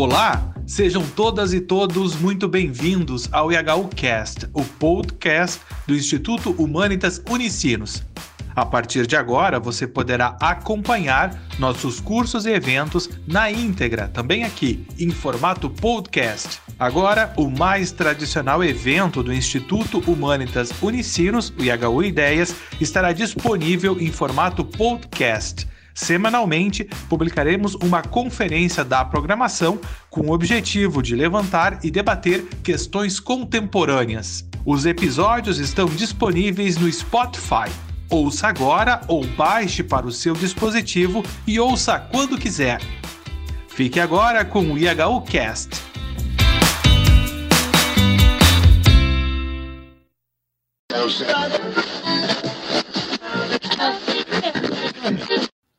Olá, sejam todas e todos muito bem-vindos ao IHUcast, o podcast do Instituto Humanitas Unicinos. A partir de agora, você poderá acompanhar nossos cursos e eventos na íntegra, também aqui, em formato podcast. Agora, o mais tradicional evento do Instituto Humanitas Unicinos, o IHU Ideias, estará disponível em formato podcast Semanalmente, publicaremos uma conferência da programação com o objetivo de levantar e debater questões contemporâneas. Os episódios estão disponíveis no Spotify. Ouça agora ou baixe para o seu dispositivo e ouça quando quiser. Fique agora com o IHU Cast.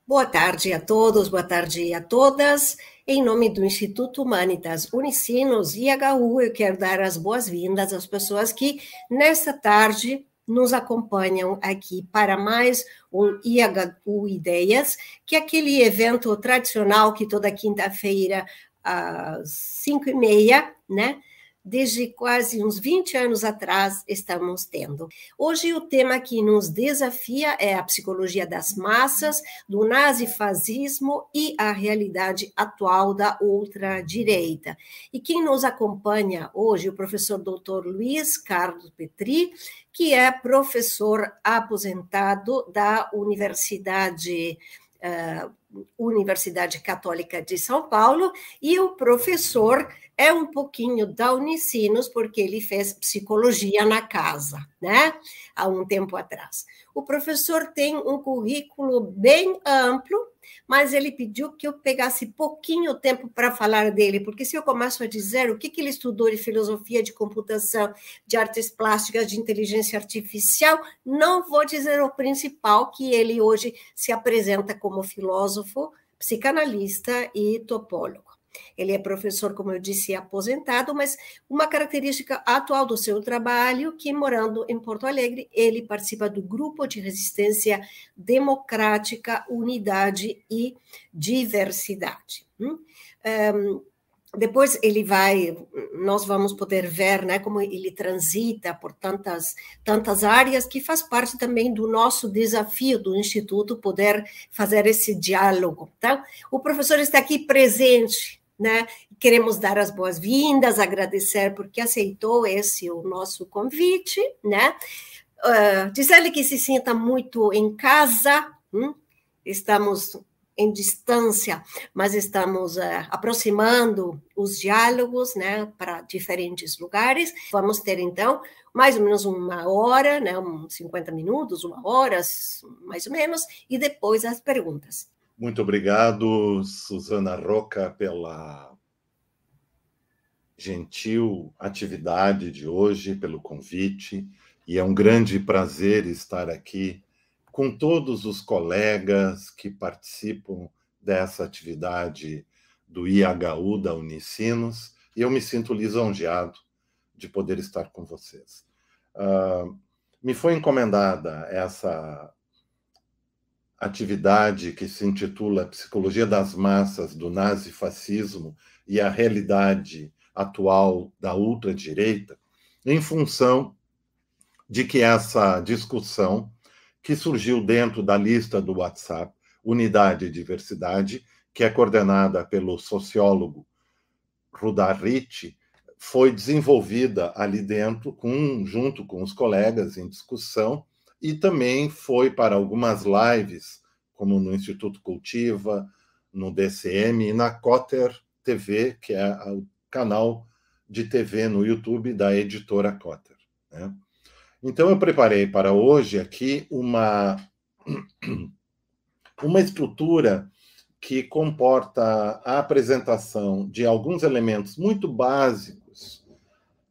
Boa tarde a todos, boa tarde a todas. Em nome do Instituto Humanitas Unicinos e HU, eu quero dar as boas-vindas às pessoas que, nesta tarde, nos acompanham aqui para mais um IHU Ideias, que é aquele evento tradicional que toda quinta-feira, às cinco e meia, né? Desde quase uns 20 anos atrás estamos tendo. Hoje o tema que nos desafia é a psicologia das massas, do nazifascismo e a realidade atual da ultradireita. E quem nos acompanha hoje, o professor Dr. Luiz Carlos Petri, que é professor aposentado da Universidade uh, Universidade Católica de São Paulo, e o professor é um pouquinho da Unicinos, porque ele fez psicologia na casa, né? Há um tempo atrás. O professor tem um currículo bem amplo, mas ele pediu que eu pegasse pouquinho tempo para falar dele, porque se eu começo a dizer o que, que ele estudou de filosofia de computação, de artes plásticas, de inteligência artificial, não vou dizer o principal, que ele hoje se apresenta como filósofo, psicanalista e topólogo. Ele é professor, como eu disse, aposentado, mas uma característica atual do seu trabalho, que morando em Porto Alegre, ele participa do grupo de resistência democrática, unidade e diversidade. Um, depois ele vai, nós vamos poder ver, né, como ele transita por tantas tantas áreas que faz parte também do nosso desafio do instituto poder fazer esse diálogo. Então, o professor está aqui presente né? Queremos dar as boas-vindas, agradecer porque aceitou esse o nosso convite, né? Uh, dizer-lhe que se sinta muito em casa, hum? estamos em distância, mas estamos uh, aproximando os diálogos, né, para diferentes lugares. Vamos ter então mais ou menos uma hora, né, uns 50 minutos, uma hora, mais ou menos, e depois as perguntas. Muito obrigado, Suzana Roca, pela gentil atividade de hoje, pelo convite. E é um grande prazer estar aqui com todos os colegas que participam dessa atividade do IHU da Unicinos. E eu me sinto lisonjeado de poder estar com vocês. Uh, me foi encomendada essa atividade que se intitula Psicologia das Massas do Nazifascismo e a Realidade Atual da Ultradireita, em função de que essa discussão, que surgiu dentro da lista do WhatsApp, Unidade e Diversidade, que é coordenada pelo sociólogo Rudar Ricci, foi desenvolvida ali dentro, com, junto com os colegas em discussão, e também foi para algumas lives, como no Instituto Cultiva, no DCM e na Cotter TV, que é o canal de TV no YouTube da editora Cotter. Né? Então, eu preparei para hoje aqui uma, uma estrutura que comporta a apresentação de alguns elementos muito básicos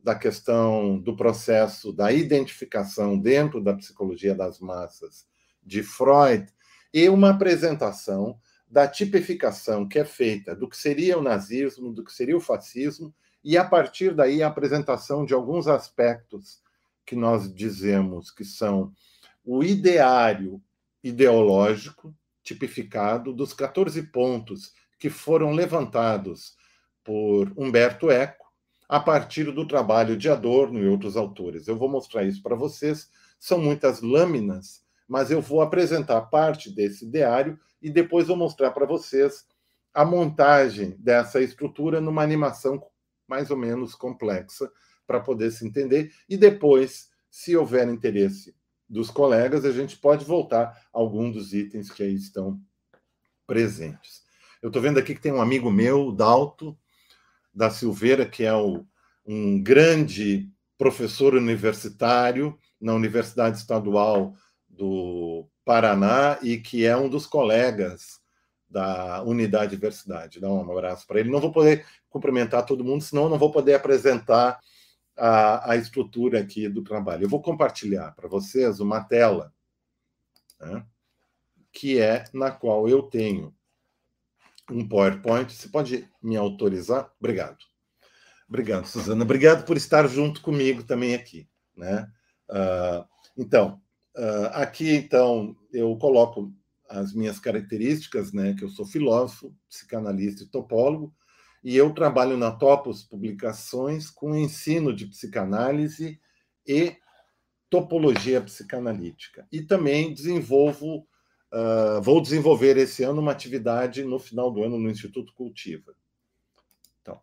da questão do processo da identificação dentro da psicologia das massas de Freud e uma apresentação da tipificação que é feita do que seria o nazismo, do que seria o fascismo, e a partir daí a apresentação de alguns aspectos que nós dizemos que são o ideário ideológico tipificado dos 14 pontos que foram levantados por Humberto Eco, a partir do trabalho de Adorno e outros autores. Eu vou mostrar isso para vocês. São muitas lâminas, mas eu vou apresentar parte desse diário e depois vou mostrar para vocês a montagem dessa estrutura numa animação mais ou menos complexa para poder se entender e depois, se houver interesse dos colegas, a gente pode voltar a algum dos itens que aí estão presentes. Eu estou vendo aqui que tem um amigo meu, Dalto, da Silveira, que é o, um grande professor universitário na Universidade Estadual do Paraná e que é um dos colegas da Unidade Diversidade. Dá um abraço para ele. Não vou poder cumprimentar todo mundo, senão não vou poder apresentar a, a estrutura aqui do trabalho. Eu vou compartilhar para vocês uma tela né, que é na qual eu tenho um PowerPoint. Você pode me autorizar? Obrigado. Obrigado, Suzana. Obrigado por estar junto comigo também aqui. Né? Uh, então, uh, aqui então eu coloco as minhas características, né? Que eu sou filósofo, psicanalista e topólogo, e eu trabalho na Topos Publicações com ensino de psicanálise e topologia psicanalítica. E também desenvolvo, uh, vou desenvolver esse ano uma atividade no final do ano no Instituto Cultiva. Então,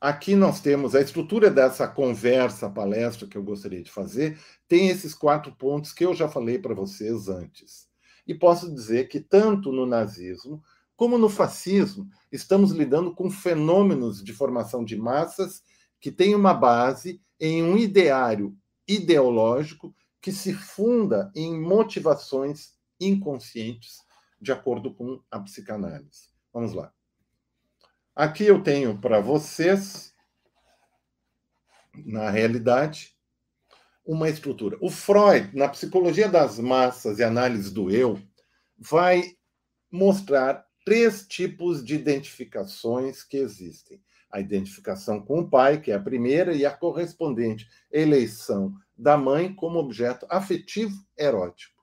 aqui nós temos a estrutura dessa conversa, palestra que eu gostaria de fazer, tem esses quatro pontos que eu já falei para vocês antes. E posso dizer que tanto no nazismo como no fascismo, estamos lidando com fenômenos de formação de massas que têm uma base em um ideário ideológico que se funda em motivações inconscientes, de acordo com a psicanálise. Vamos lá. Aqui eu tenho para vocês, na realidade, uma estrutura. O Freud, na psicologia das massas e análise do eu, vai mostrar três tipos de identificações que existem. A identificação com o pai, que é a primeira, e a correspondente eleição da mãe como objeto afetivo erótico.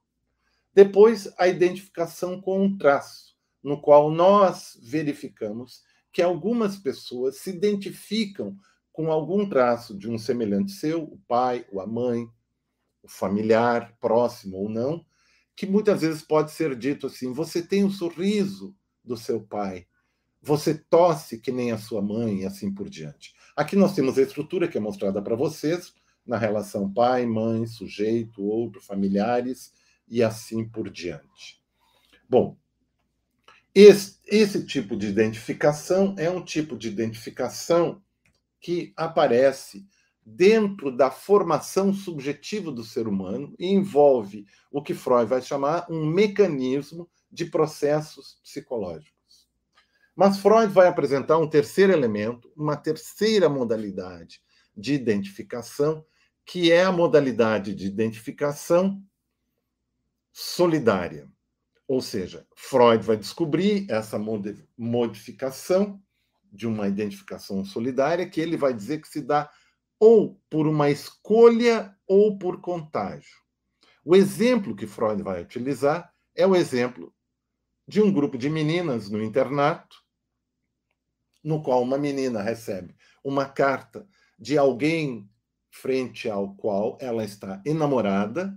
Depois, a identificação com um traço, no qual nós verificamos que algumas pessoas se identificam com algum traço de um semelhante seu, o pai, ou a mãe, o familiar, próximo ou não, que muitas vezes pode ser dito assim: você tem o um sorriso do seu pai. Você tosse que nem a sua mãe e assim por diante. Aqui nós temos a estrutura que é mostrada para vocês na relação pai, mãe, sujeito, outro, familiares e assim por diante. Bom, esse, esse tipo de identificação é um tipo de identificação que aparece dentro da formação subjetiva do ser humano e envolve o que Freud vai chamar um mecanismo de processos psicológicos. Mas Freud vai apresentar um terceiro elemento, uma terceira modalidade de identificação, que é a modalidade de identificação solidária. Ou seja, Freud vai descobrir essa modificação de uma identificação solidária que ele vai dizer que se dá ou por uma escolha ou por contágio. O exemplo que Freud vai utilizar é o exemplo de um grupo de meninas no internato, no qual uma menina recebe uma carta de alguém frente ao qual ela está enamorada,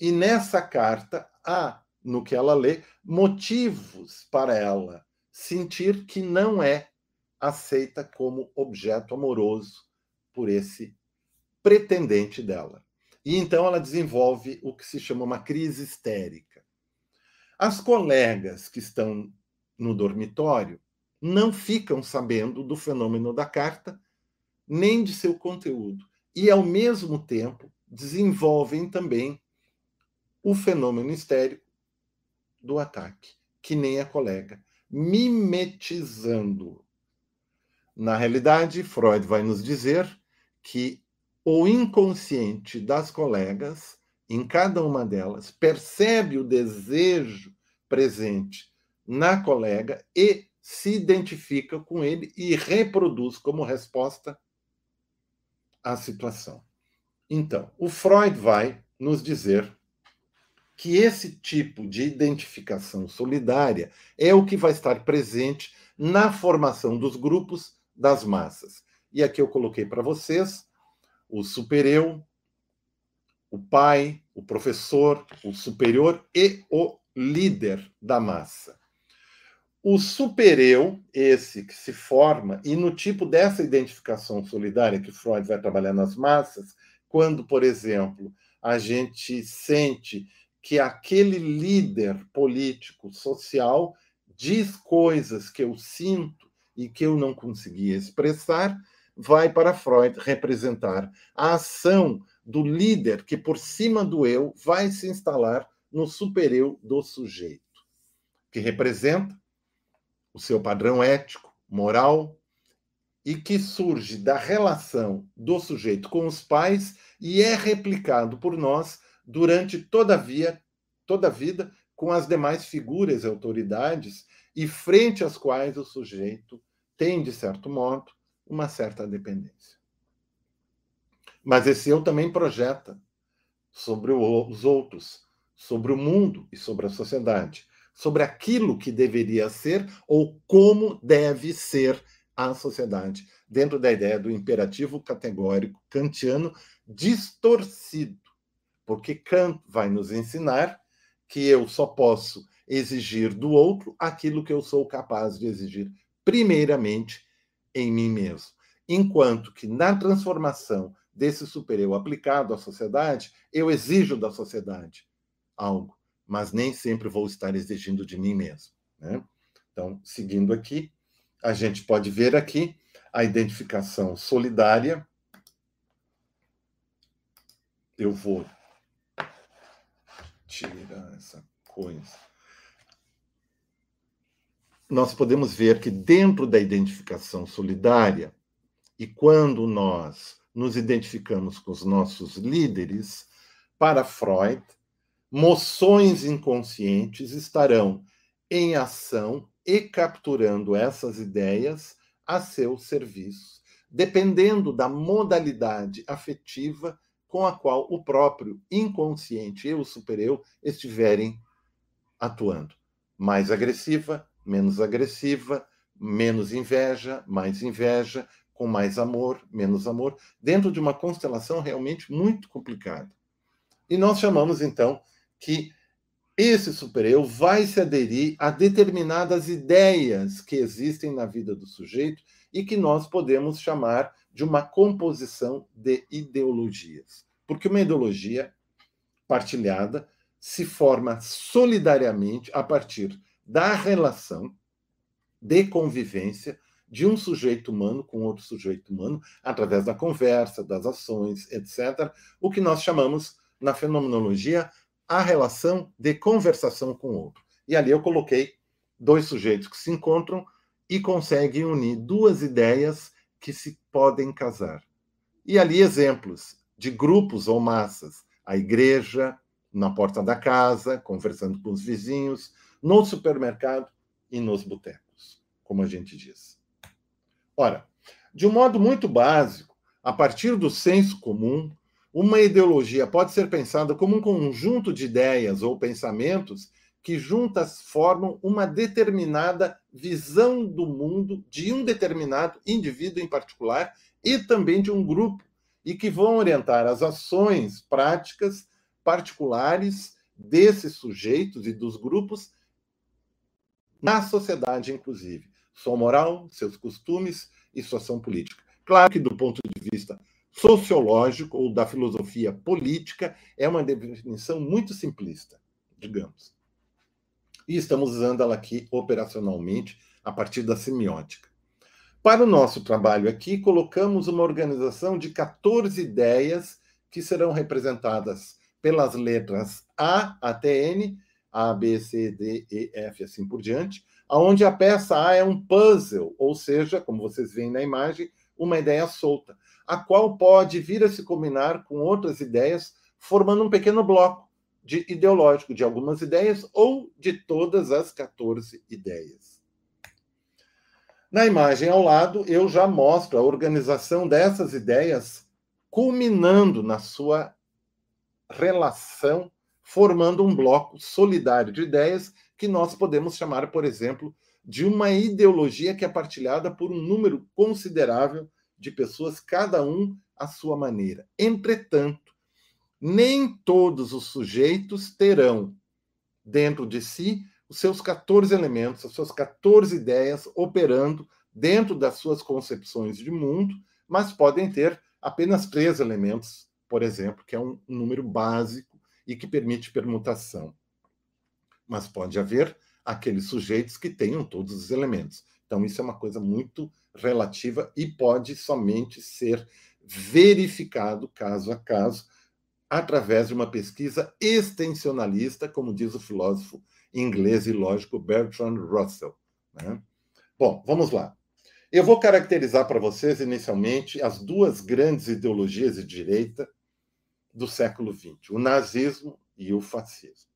e nessa carta há, no que ela lê, motivos para ela sentir que não é aceita como objeto amoroso por esse pretendente dela. E então ela desenvolve o que se chama uma crise histérica. As colegas que estão no dormitório não ficam sabendo do fenômeno da carta, nem de seu conteúdo. E, ao mesmo tempo, desenvolvem também o fenômeno histérico do ataque, que nem a colega, mimetizando. Na realidade, Freud vai nos dizer que o inconsciente das colegas em cada uma delas, percebe o desejo presente na colega e se identifica com ele e reproduz como resposta a situação. Então, o Freud vai nos dizer que esse tipo de identificação solidária é o que vai estar presente na formação dos grupos das massas. E aqui eu coloquei para vocês o supereu, o pai, o professor, o superior e o líder da massa. O supereu, esse que se forma, e no tipo dessa identificação solidária que Freud vai trabalhar nas massas, quando, por exemplo, a gente sente que aquele líder político, social, diz coisas que eu sinto e que eu não conseguia expressar, vai para Freud representar a ação do líder que, por cima do eu, vai se instalar no supereu do sujeito, que representa o seu padrão ético, moral, e que surge da relação do sujeito com os pais e é replicado por nós durante toda a, via, toda a vida com as demais figuras e autoridades e frente às quais o sujeito tem, de certo modo, uma certa dependência. Mas esse eu também projeta sobre os outros, sobre o mundo e sobre a sociedade sobre aquilo que deveria ser ou como deve ser a sociedade, dentro da ideia do imperativo categórico kantiano distorcido. Porque Kant vai nos ensinar que eu só posso exigir do outro aquilo que eu sou capaz de exigir, primeiramente, em mim mesmo. Enquanto que na transformação desse supereu aplicado à sociedade, eu exijo da sociedade algo mas nem sempre vou estar exigindo de mim mesmo. Né? Então, seguindo aqui, a gente pode ver aqui a identificação solidária. Eu vou tirar essa coisa. Nós podemos ver que dentro da identificação solidária, e quando nós nos identificamos com os nossos líderes, para Freud, moções inconscientes estarão em ação e capturando essas ideias a seu serviço, dependendo da modalidade afetiva com a qual o próprio inconsciente e o supereu estiverem atuando. Mais agressiva, menos agressiva, menos inveja, mais inveja, com mais amor, menos amor, dentro de uma constelação realmente muito complicada. E nós chamamos então que esse supereu vai se aderir a determinadas ideias que existem na vida do sujeito e que nós podemos chamar de uma composição de ideologias. Porque uma ideologia partilhada se forma solidariamente a partir da relação de convivência de um sujeito humano com outro sujeito humano, através da conversa, das ações, etc., o que nós chamamos, na fenomenologia, a relação de conversação com o outro. E ali eu coloquei dois sujeitos que se encontram e conseguem unir duas ideias que se podem casar. E ali exemplos de grupos ou massas, a igreja, na porta da casa, conversando com os vizinhos, no supermercado e nos botecos, como a gente diz. Ora, de um modo muito básico, a partir do senso comum, uma ideologia pode ser pensada como um conjunto de ideias ou pensamentos que juntas formam uma determinada visão do mundo de um determinado indivíduo em particular e também de um grupo, e que vão orientar as ações práticas particulares desses sujeitos e dos grupos na sociedade, inclusive, sua moral, seus costumes e sua ação política. Claro que, do ponto de vista sociológico ou da filosofia política é uma definição muito simplista, digamos. E estamos usando ela aqui operacionalmente a partir da semiótica. Para o nosso trabalho aqui, colocamos uma organização de 14 ideias que serão representadas pelas letras A até N, A, B, C, D, E, F, assim por diante, aonde a peça A é um puzzle, ou seja, como vocês veem na imagem, uma ideia solta a qual pode vir a se combinar com outras ideias, formando um pequeno bloco de ideológico de algumas ideias ou de todas as 14 ideias. Na imagem ao lado, eu já mostro a organização dessas ideias culminando na sua relação formando um bloco solidário de ideias que nós podemos chamar, por exemplo, de uma ideologia que é partilhada por um número considerável de pessoas, cada um à sua maneira. Entretanto, nem todos os sujeitos terão dentro de si os seus 14 elementos, as suas 14 ideias operando dentro das suas concepções de mundo, mas podem ter apenas três elementos, por exemplo, que é um número básico e que permite permutação. Mas pode haver aqueles sujeitos que tenham todos os elementos. Então, isso é uma coisa muito relativa e pode somente ser verificado caso a caso através de uma pesquisa extensionalista, como diz o filósofo inglês e lógico Bertrand Russell. Né? Bom, vamos lá. Eu vou caracterizar para vocês, inicialmente, as duas grandes ideologias de direita do século XX: o nazismo e o fascismo.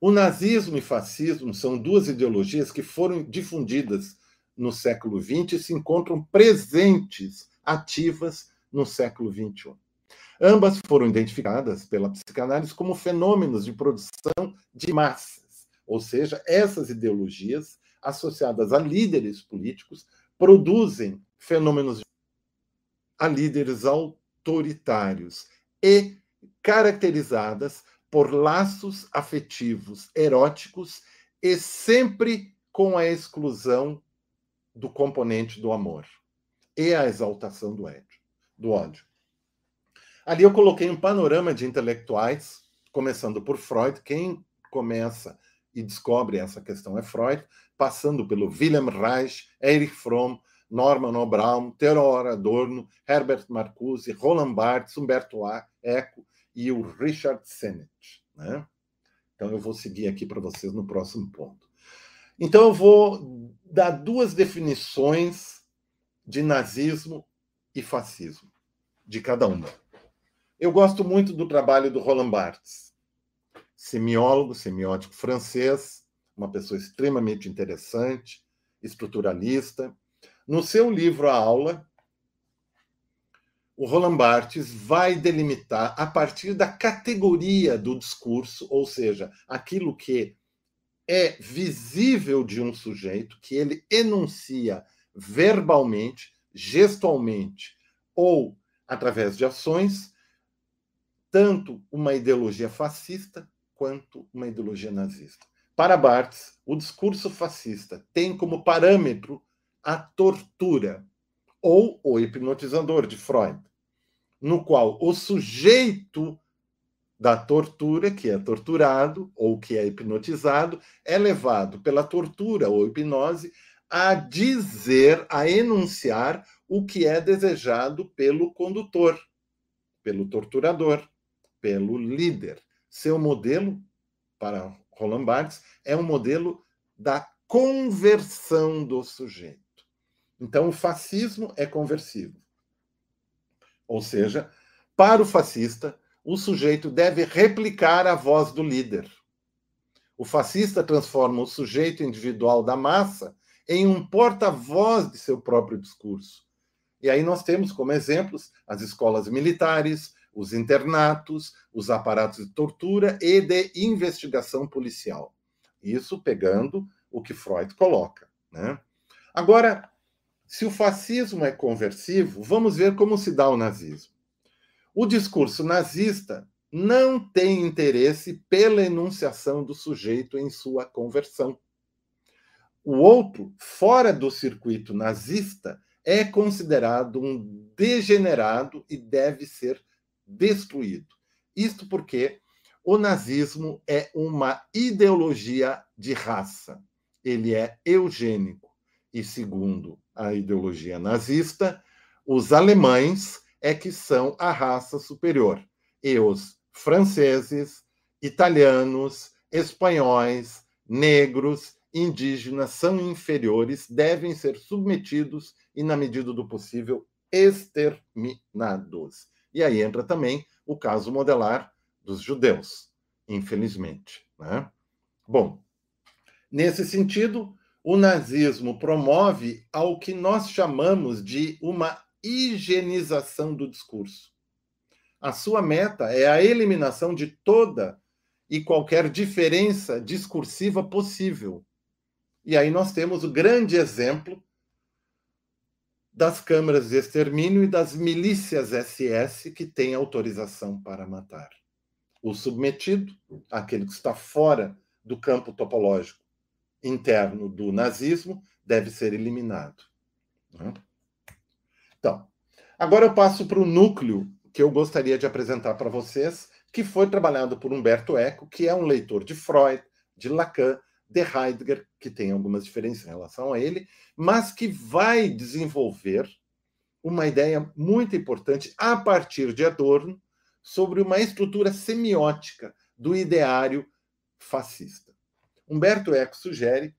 O nazismo e fascismo são duas ideologias que foram difundidas no século XX e se encontram presentes, ativas no século XXI. Ambas foram identificadas pela psicanálise como fenômenos de produção de massas, ou seja, essas ideologias associadas a líderes políticos produzem fenômenos a líderes autoritários e caracterizadas por laços afetivos eróticos e sempre com a exclusão do componente do amor e a exaltação do ódio. Ali eu coloquei um panorama de intelectuais, começando por Freud. Quem começa e descobre essa questão é Freud, passando pelo Wilhelm Reich, Erich Fromm, Norman O'Brien, Theodor Adorno, Herbert Marcuse, Roland Barthes, Humberto Eco e o Richard Sennett. Né? Então, eu vou seguir aqui para vocês no próximo ponto. Então, eu vou dar duas definições de nazismo e fascismo, de cada uma. Eu gosto muito do trabalho do Roland Barthes, semiólogo, semiótico francês, uma pessoa extremamente interessante, estruturalista. No seu livro A Aula, o Roland Barthes vai delimitar a partir da categoria do discurso, ou seja, aquilo que é visível de um sujeito, que ele enuncia verbalmente, gestualmente ou através de ações, tanto uma ideologia fascista quanto uma ideologia nazista. Para Barthes, o discurso fascista tem como parâmetro a tortura ou o hipnotizador de Freud, no qual o sujeito da tortura, que é torturado ou que é hipnotizado, é levado pela tortura ou hipnose a dizer, a enunciar o que é desejado pelo condutor, pelo torturador, pelo líder. Seu modelo, para Roland Barthes, é um modelo da conversão do sujeito. Então, o fascismo é conversivo. Ou seja, para o fascista, o sujeito deve replicar a voz do líder. O fascista transforma o sujeito individual da massa em um porta-voz de seu próprio discurso. E aí nós temos como exemplos as escolas militares, os internatos, os aparatos de tortura e de investigação policial. Isso pegando o que Freud coloca. Né? Agora, se o fascismo é conversivo, vamos ver como se dá o nazismo. O discurso nazista não tem interesse pela enunciação do sujeito em sua conversão. O outro, fora do circuito nazista, é considerado um degenerado e deve ser destruído. Isto porque o nazismo é uma ideologia de raça. Ele é eugênico. E segundo a ideologia nazista, os alemães é que são a raça superior. E os franceses, italianos, espanhóis, negros, indígenas são inferiores, devem ser submetidos e, na medida do possível, exterminados. E aí entra também o caso modelar dos judeus, infelizmente. Né? Bom, nesse sentido, o nazismo promove ao que nós chamamos de uma higienização do discurso. A sua meta é a eliminação de toda e qualquer diferença discursiva possível. E aí nós temos o grande exemplo das câmaras de extermínio e das milícias SS que têm autorização para matar. O submetido, aquele que está fora do campo topológico interno do nazismo, deve ser eliminado. Né? Então, agora eu passo para o núcleo que eu gostaria de apresentar para vocês, que foi trabalhado por Humberto Eco, que é um leitor de Freud, de Lacan, de Heidegger, que tem algumas diferenças em relação a ele, mas que vai desenvolver uma ideia muito importante a partir de Adorno sobre uma estrutura semiótica do ideário fascista. Humberto Eco sugere,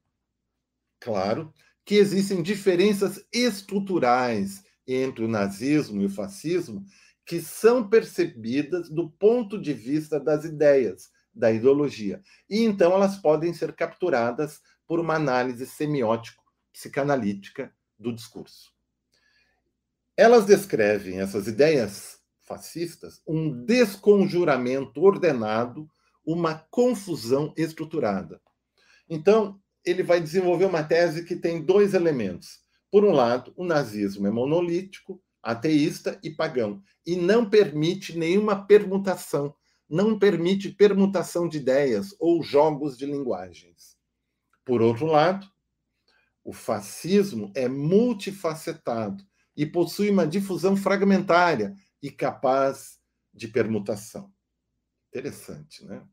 claro, que existem diferenças estruturais entre o nazismo e o fascismo que são percebidas do ponto de vista das ideias, da ideologia. E então elas podem ser capturadas por uma análise semiótico-psicanalítica do discurso. Elas descrevem essas ideias fascistas um desconjuramento ordenado, uma confusão estruturada. Então, ele vai desenvolver uma tese que tem dois elementos. Por um lado, o nazismo é monolítico, ateísta e pagão, e não permite nenhuma permutação, não permite permutação de ideias ou jogos de linguagens. Por outro lado, o fascismo é multifacetado e possui uma difusão fragmentária e capaz de permutação. Interessante, né?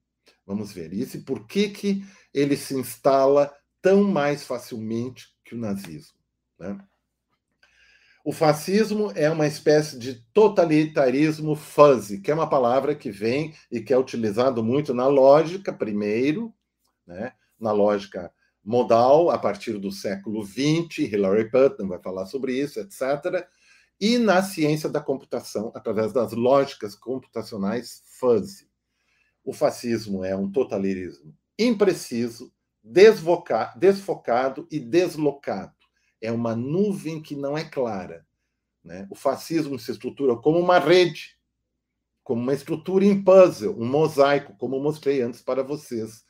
Vamos ver isso e por que, que ele se instala tão mais facilmente que o nazismo. Né? O fascismo é uma espécie de totalitarismo fuzzy, que é uma palavra que vem e que é utilizado muito na lógica, primeiro, né? na lógica modal, a partir do século XX, Hilary Putnam vai falar sobre isso, etc., e na ciência da computação, através das lógicas computacionais fuzzy. O fascismo é um totalitarismo impreciso, desfocado e deslocado é uma nuvem que não é clara. Né? O fascismo se estrutura como uma rede, como uma estrutura em puzzle, um mosaico, como mostrei antes para vocês,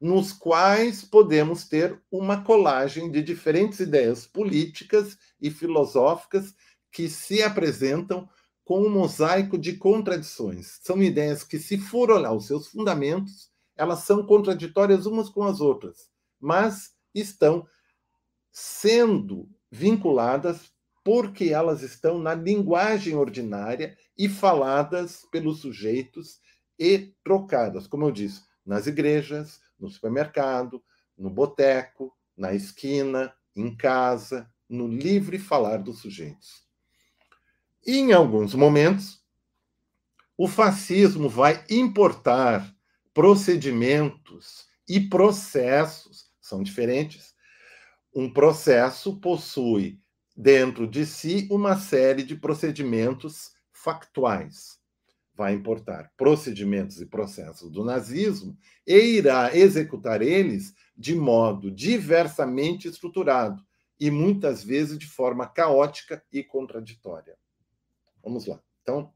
nos quais podemos ter uma colagem de diferentes ideias políticas e filosóficas que se apresentam com um mosaico de contradições. São ideias que, se for olhar os seus fundamentos, elas são contraditórias umas com as outras, mas estão sendo vinculadas porque elas estão na linguagem ordinária e faladas pelos sujeitos e trocadas, como eu disse, nas igrejas, no supermercado, no boteco, na esquina, em casa, no livre falar dos sujeitos. E, em alguns momentos, o fascismo vai importar procedimentos e processos, são diferentes, um processo possui dentro de si uma série de procedimentos factuais. Vai importar procedimentos e processos do nazismo e irá executar eles de modo diversamente estruturado e muitas vezes de forma caótica e contraditória. Vamos lá. Então,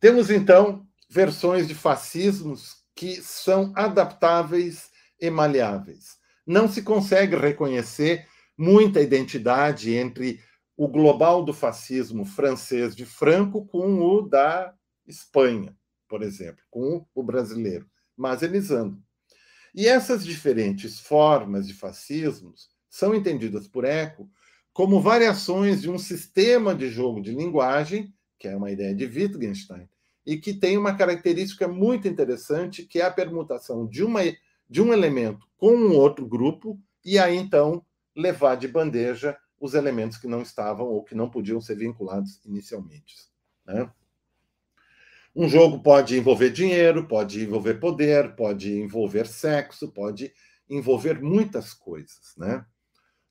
temos então versões de fascismos que são adaptáveis e maleáveis não se consegue reconhecer muita identidade entre o global do fascismo francês de Franco com o da Espanha, por exemplo, com o brasileiro, mas eles andam. E essas diferentes formas de fascismos são entendidas por Eco como variações de um sistema de jogo de linguagem, que é uma ideia de Wittgenstein, e que tem uma característica muito interessante, que é a permutação de uma de um elemento com um outro grupo e aí então levar de bandeja os elementos que não estavam ou que não podiam ser vinculados inicialmente. Né? Um jogo pode envolver dinheiro, pode envolver poder, pode envolver sexo, pode envolver muitas coisas. Né?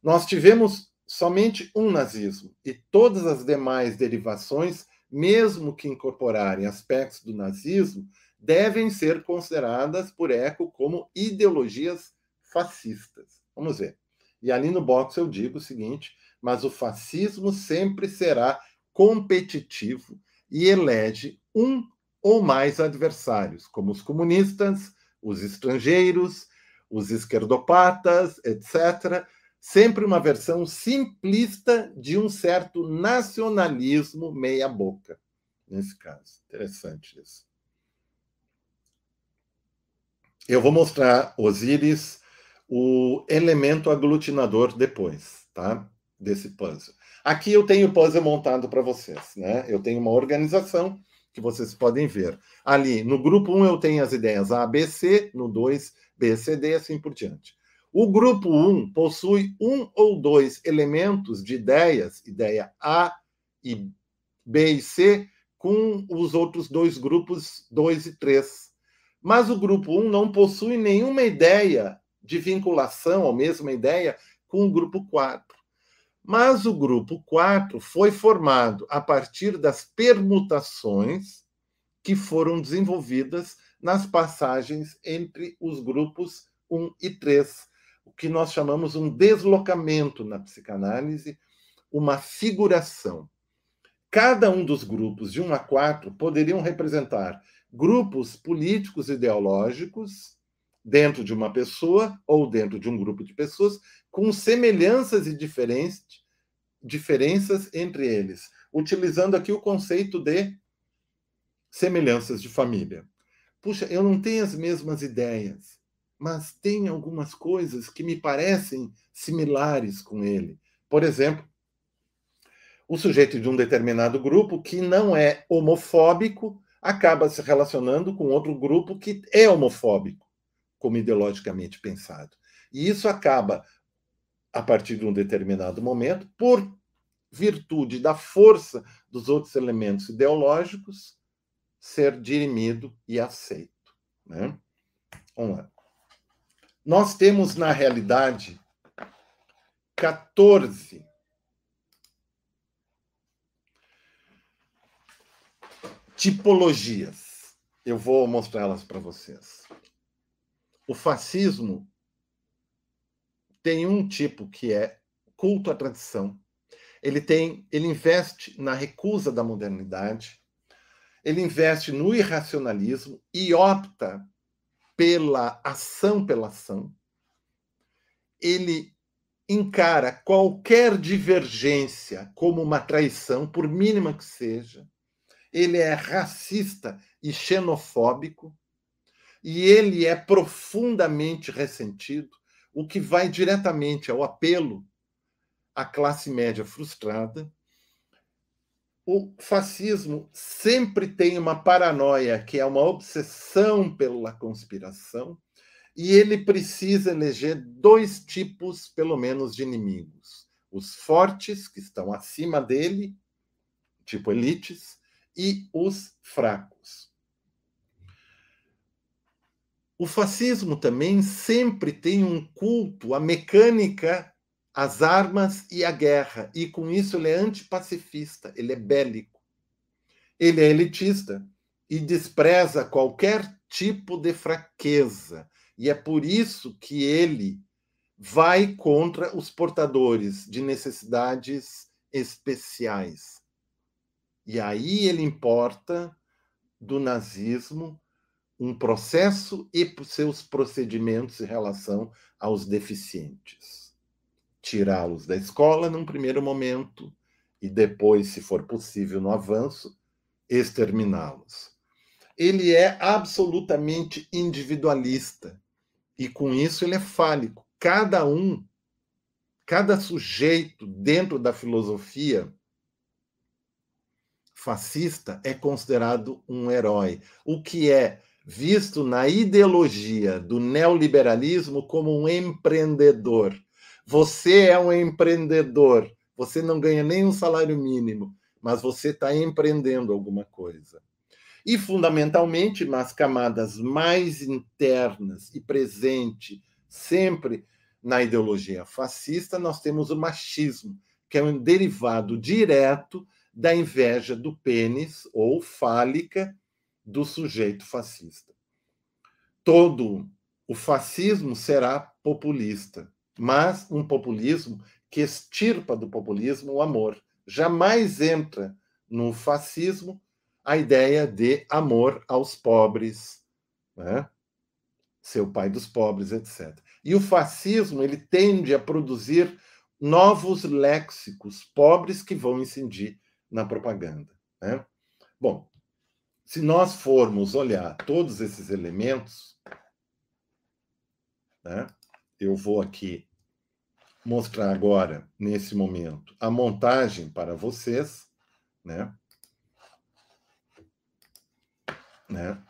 Nós tivemos somente um nazismo e todas as demais derivações, mesmo que incorporarem aspectos do nazismo, devem ser consideradas por Eco como ideologias fascistas. Vamos ver. E ali no box eu digo o seguinte: mas o fascismo sempre será competitivo e elege um ou mais adversários, como os comunistas, os estrangeiros, os esquerdopatas, etc. Sempre uma versão simplista de um certo nacionalismo meia-boca, nesse caso. Interessante isso. Eu vou mostrar Osíris, o elemento aglutinador depois, tá? Desse puzzle. Aqui eu tenho o puzzle montado para vocês, né? Eu tenho uma organização que vocês podem ver. Ali, no grupo 1, eu tenho as ideias A, B, C, no 2, B, C, D, assim por diante. O grupo 1 possui um ou dois elementos de ideias, ideia A e B e C, com os outros dois grupos 2 e 3. Mas o grupo 1 não possui nenhuma ideia de vinculação, ou mesma ideia, com o grupo 4. Mas o grupo 4 foi formado a partir das permutações que foram desenvolvidas nas passagens entre os grupos 1 e 3, o que nós chamamos um deslocamento na psicanálise, uma figuração. Cada um dos grupos de 1 a 4 poderiam representar grupos políticos ideológicos dentro de uma pessoa ou dentro de um grupo de pessoas com semelhanças e diferenças entre eles, utilizando aqui o conceito de semelhanças de família. Puxa, eu não tenho as mesmas ideias, mas tem algumas coisas que me parecem similares com ele. Por exemplo, o sujeito de um determinado grupo que não é homofóbico acaba se relacionando com outro grupo que é homofóbico, como ideologicamente pensado. E isso acaba, a partir de um determinado momento, por virtude da força dos outros elementos ideológicos, ser dirimido e aceito. Né? Vamos lá. Nós temos, na realidade, 14 tipologias. Eu vou mostrá-las para vocês. O fascismo tem um tipo que é culto à tradição. Ele tem, ele investe na recusa da modernidade. Ele investe no irracionalismo e opta pela ação pela ação. Ele encara qualquer divergência como uma traição, por mínima que seja ele é racista e xenofóbico, e ele é profundamente ressentido, o que vai diretamente ao apelo à classe média frustrada. O fascismo sempre tem uma paranoia, que é uma obsessão pela conspiração, e ele precisa eleger dois tipos, pelo menos, de inimigos: os fortes, que estão acima dele, tipo elites, e os fracos. O fascismo também sempre tem um culto à mecânica, às armas e à guerra, e com isso ele é antipacifista, ele é bélico. Ele é elitista e despreza qualquer tipo de fraqueza, e é por isso que ele vai contra os portadores de necessidades especiais. E aí ele importa do nazismo um processo e seus procedimentos em relação aos deficientes. Tirá-los da escola num primeiro momento e depois, se for possível, no avanço, exterminá-los. Ele é absolutamente individualista e com isso ele é fálico. Cada um, cada sujeito dentro da filosofia fascista é considerado um herói, o que é visto na ideologia do neoliberalismo como um empreendedor. Você é um empreendedor, você não ganha nem um salário mínimo, mas você está empreendendo alguma coisa. E, fundamentalmente, nas camadas mais internas e presente sempre na ideologia fascista, nós temos o machismo, que é um derivado direto da inveja do pênis ou fálica do sujeito fascista. Todo o fascismo será populista, mas um populismo que extirpa do populismo o amor. Jamais entra no fascismo a ideia de amor aos pobres, né? ser o pai dos pobres, etc. E o fascismo ele tende a produzir novos léxicos pobres que vão incidir na propaganda. Né? Bom, se nós formos olhar todos esses elementos, né, eu vou aqui mostrar agora, nesse momento, a montagem para vocês, né? né?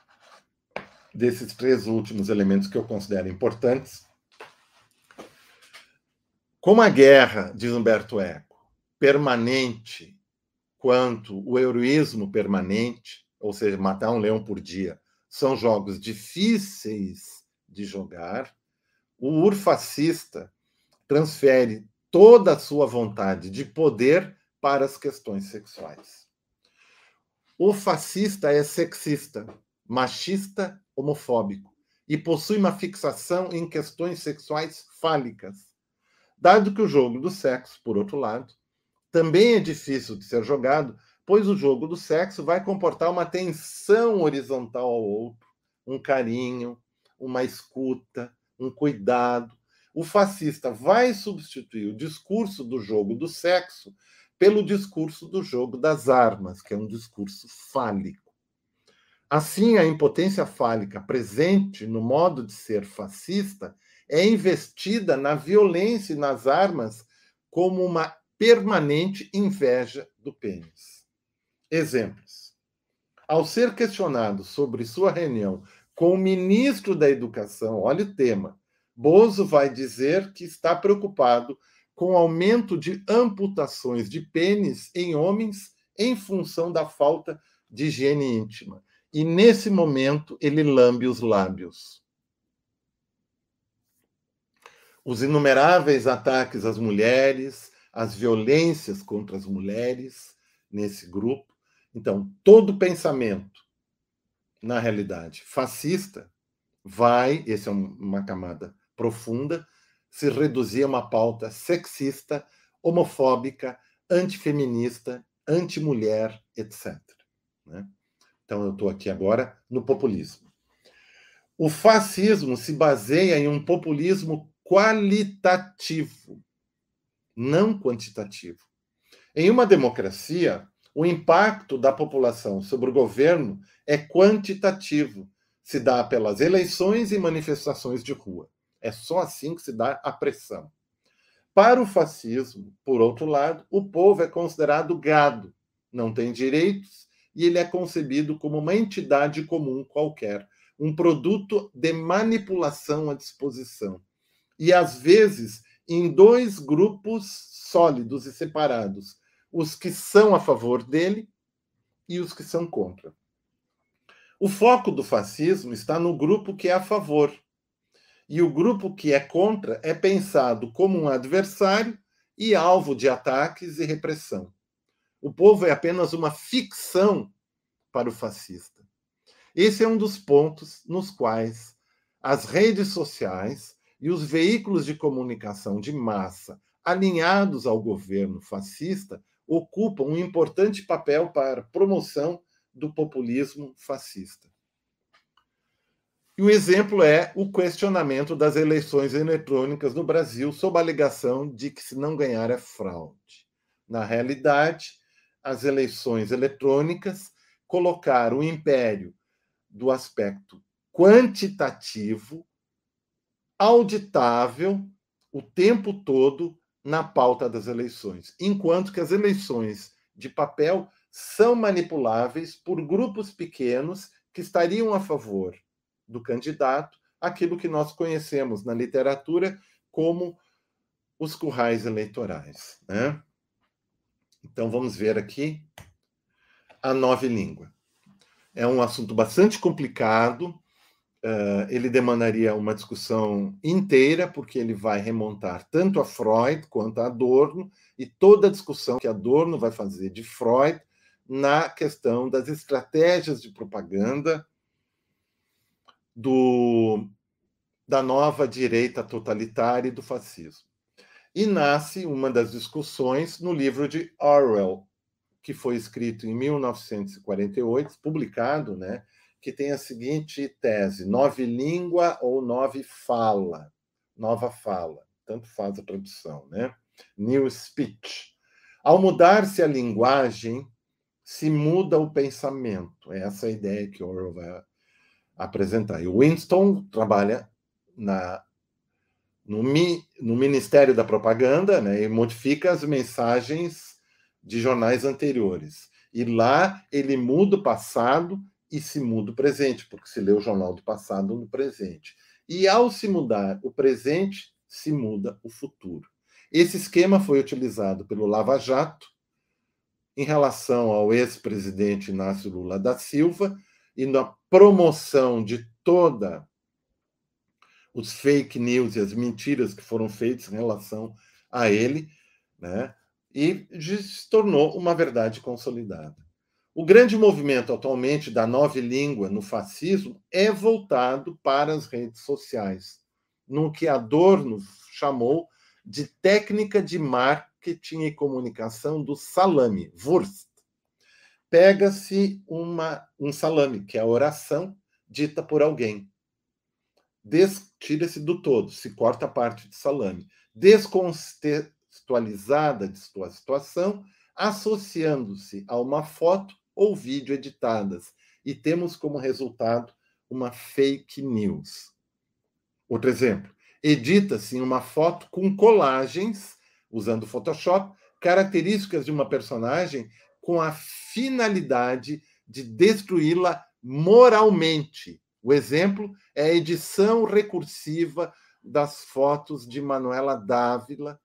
Desses três últimos elementos que eu considero importantes. Como a guerra, diz Humberto Eco, permanente quanto o heroísmo permanente, ou seja, matar um leão por dia, são jogos difíceis de jogar, o urfascista transfere toda a sua vontade de poder para as questões sexuais. O fascista é sexista, machista, homofóbico e possui uma fixação em questões sexuais fálicas. Dado que o jogo do sexo, por outro lado, também é difícil de ser jogado, pois o jogo do sexo vai comportar uma tensão horizontal ao outro, um carinho, uma escuta, um cuidado. O fascista vai substituir o discurso do jogo do sexo pelo discurso do jogo das armas, que é um discurso fálico. Assim, a impotência fálica presente no modo de ser fascista é investida na violência e nas armas como uma permanente inveja do pênis. Exemplos. Ao ser questionado sobre sua reunião com o ministro da Educação, olha o tema, Bozo vai dizer que está preocupado com o aumento de amputações de pênis em homens em função da falta de higiene íntima. E nesse momento ele lambe os lábios. Os inumeráveis ataques às mulheres, as violências contra as mulheres nesse grupo. Então, todo pensamento na realidade, fascista, vai, essa é uma camada profunda, se reduzir a uma pauta sexista, homofóbica, antifeminista, antimulher, etc. Né? Então, eu estou aqui agora no populismo. O fascismo se baseia em um populismo qualitativo, não quantitativo. Em uma democracia, o impacto da população sobre o governo é quantitativo, se dá pelas eleições e manifestações de rua. É só assim que se dá a pressão. Para o fascismo, por outro lado, o povo é considerado gado, não tem direitos e ele é concebido como uma entidade comum qualquer, um produto de manipulação à disposição. E às vezes em dois grupos sólidos e separados, os que são a favor dele e os que são contra. O foco do fascismo está no grupo que é a favor. E o grupo que é contra é pensado como um adversário e alvo de ataques e repressão. O povo é apenas uma ficção para o fascista. Esse é um dos pontos nos quais as redes sociais e os veículos de comunicação de massa alinhados ao governo fascista ocupam um importante papel para promoção do populismo fascista. E o exemplo é o questionamento das eleições eletrônicas no Brasil sob a alegação de que se não ganhar é fraude. Na realidade, as eleições eletrônicas colocaram o império do aspecto quantitativo, auditável, o tempo todo na pauta das eleições, enquanto que as eleições de papel são manipuláveis por grupos pequenos que estariam a favor do candidato, aquilo que nós conhecemos na literatura como os currais eleitorais. Né? Então vamos ver aqui a nova língua. É um assunto bastante complicado, Uh, ele demandaria uma discussão inteira, porque ele vai remontar tanto a Freud quanto a Adorno, e toda a discussão que Adorno vai fazer de Freud na questão das estratégias de propaganda do, da nova direita totalitária e do fascismo. E nasce uma das discussões no livro de Orwell, que foi escrito em 1948, publicado, né? Que tem a seguinte tese: nove língua ou nove fala, nova fala, tanto faz a tradução, né? New speech. Ao mudar-se a linguagem, se muda o pensamento. É essa a ideia que Orwell vai apresentar. E Winston trabalha na, no, no Ministério da Propaganda né, e modifica as mensagens de jornais anteriores. E lá ele muda o passado e se muda o presente, porque se lê o jornal do passado no presente. E ao se mudar o presente, se muda o futuro. Esse esquema foi utilizado pelo Lava Jato em relação ao ex-presidente Inácio Lula da Silva e na promoção de toda os fake news e as mentiras que foram feitas em relação a ele, né? E se tornou uma verdade consolidada. O grande movimento atualmente da nova língua no fascismo é voltado para as redes sociais, no que Adorno chamou de técnica de marketing e comunicação do salame, Wurst. Pega-se um salame, que é a oração dita por alguém. Tira-se do todo, se corta a parte de salame. Descontextualizada de sua situação, associando-se a uma foto ou vídeo editadas, e temos como resultado uma fake news. Outro exemplo: edita-se uma foto com colagens, usando Photoshop, características de uma personagem com a finalidade de destruí-la moralmente. O exemplo é a edição recursiva das fotos de Manuela Dávila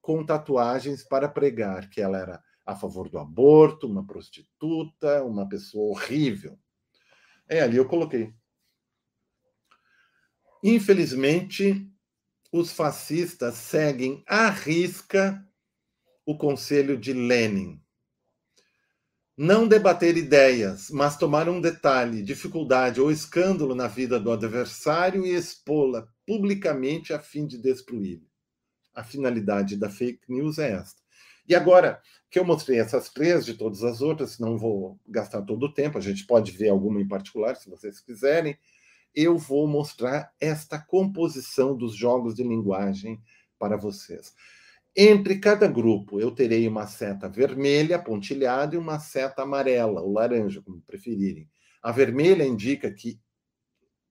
com tatuagens para pregar que ela era a favor do aborto, uma prostituta, uma pessoa horrível. É ali eu coloquei. Infelizmente, os fascistas seguem à risca o conselho de Lenin. Não debater ideias, mas tomar um detalhe, dificuldade ou escândalo na vida do adversário e expô-la publicamente a fim de destruí-lo. A finalidade da fake news é esta. E agora que eu mostrei essas três, de todas as outras, não vou gastar todo o tempo, a gente pode ver alguma em particular, se vocês quiserem, eu vou mostrar esta composição dos jogos de linguagem para vocês. Entre cada grupo, eu terei uma seta vermelha, pontilhada, e uma seta amarela, ou laranja, como preferirem. A vermelha indica que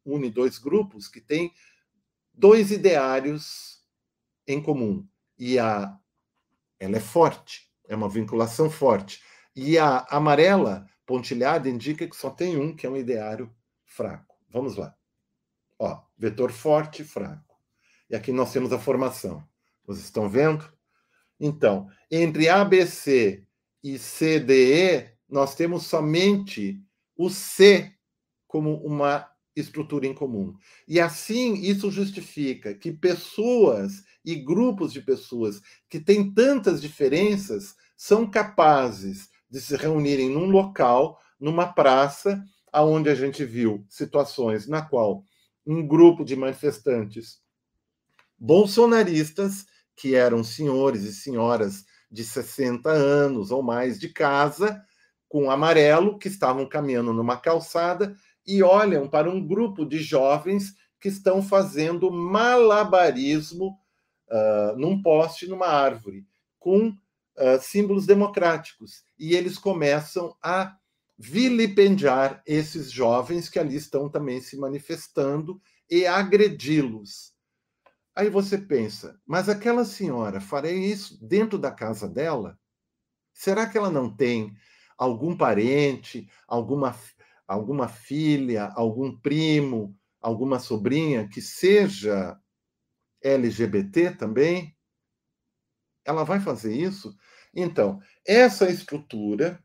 une dois grupos que têm dois ideários em comum. E a ela é forte, é uma vinculação forte. E a amarela pontilhada indica que só tem um, que é um ideário fraco. Vamos lá. Ó, vetor forte fraco. E aqui nós temos a formação. Vocês estão vendo? Então, entre ABC e CDE, nós temos somente o C como uma estrutura em comum. E assim, isso justifica que pessoas e grupos de pessoas que têm tantas diferenças são capazes de se reunirem num local, numa praça, aonde a gente viu situações na qual um grupo de manifestantes bolsonaristas, que eram senhores e senhoras de 60 anos ou mais de casa, com amarelo, que estavam caminhando numa calçada e olham para um grupo de jovens que estão fazendo malabarismo uh, num poste, numa árvore, com uh, símbolos democráticos. E eles começam a vilipendiar esses jovens que ali estão também se manifestando e agredi-los. Aí você pensa, mas aquela senhora farei isso dentro da casa dela? Será que ela não tem algum parente, alguma, alguma filha, algum primo, alguma sobrinha que seja LGBT também? Ela vai fazer isso? Então, essa estrutura,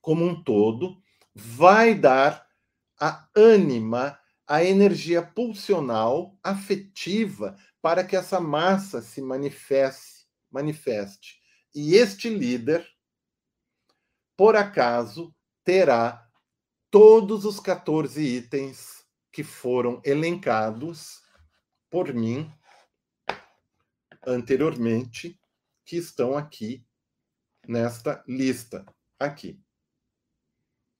como um todo, vai dar a ânima, a energia pulsional, afetiva, para que essa massa se manifeste. manifeste. E este líder, por acaso, terá todos os 14 itens que foram elencados por mim anteriormente, que estão aqui nesta lista aqui.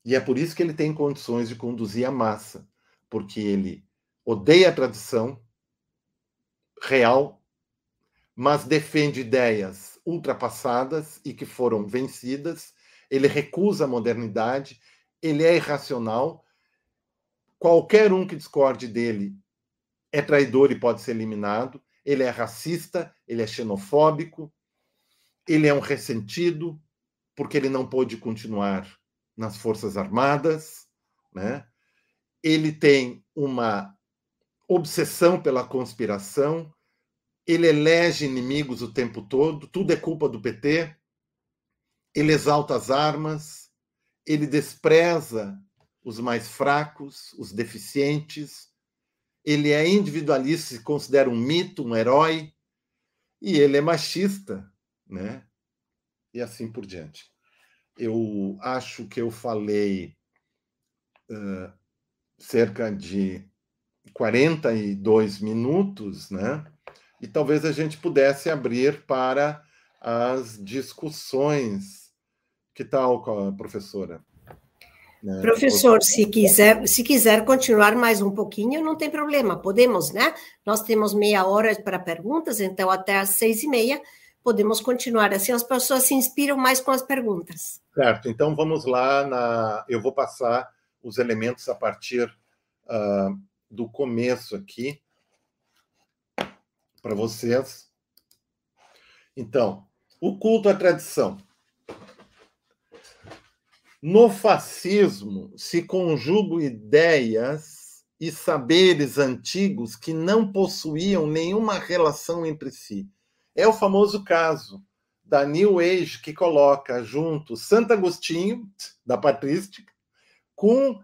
E é por isso que ele tem condições de conduzir a massa, porque ele odeia a tradição real, mas defende ideias ultrapassadas e que foram vencidas. Ele recusa a modernidade, ele é irracional. Qualquer um que discorde dele é traidor e pode ser eliminado. Ele é racista, ele é xenofóbico, ele é um ressentido, porque ele não pôde continuar nas Forças Armadas, né? ele tem uma obsessão pela conspiração, ele elege inimigos o tempo todo, tudo é culpa do PT, ele exalta as armas, ele despreza os mais fracos, os deficientes, ele é individualista, se considera um mito, um herói, e ele é machista, né? E assim por diante. Eu acho que eu falei uh, cerca de 42 minutos, né? E talvez a gente pudesse abrir para as discussões. Que tal, professora? Né? Professor, se quiser, se quiser continuar mais um pouquinho, não tem problema, podemos, né? Nós temos meia hora para perguntas, então até às seis e meia podemos continuar. Assim as pessoas se inspiram mais com as perguntas. Certo, então vamos lá. Na... Eu vou passar os elementos a partir uh, do começo aqui para vocês. Então, o culto à tradição. No fascismo se conjugam ideias e saberes antigos que não possuíam nenhuma relação entre si. É o famoso caso da New Age que coloca junto Santo Agostinho, da patrística, com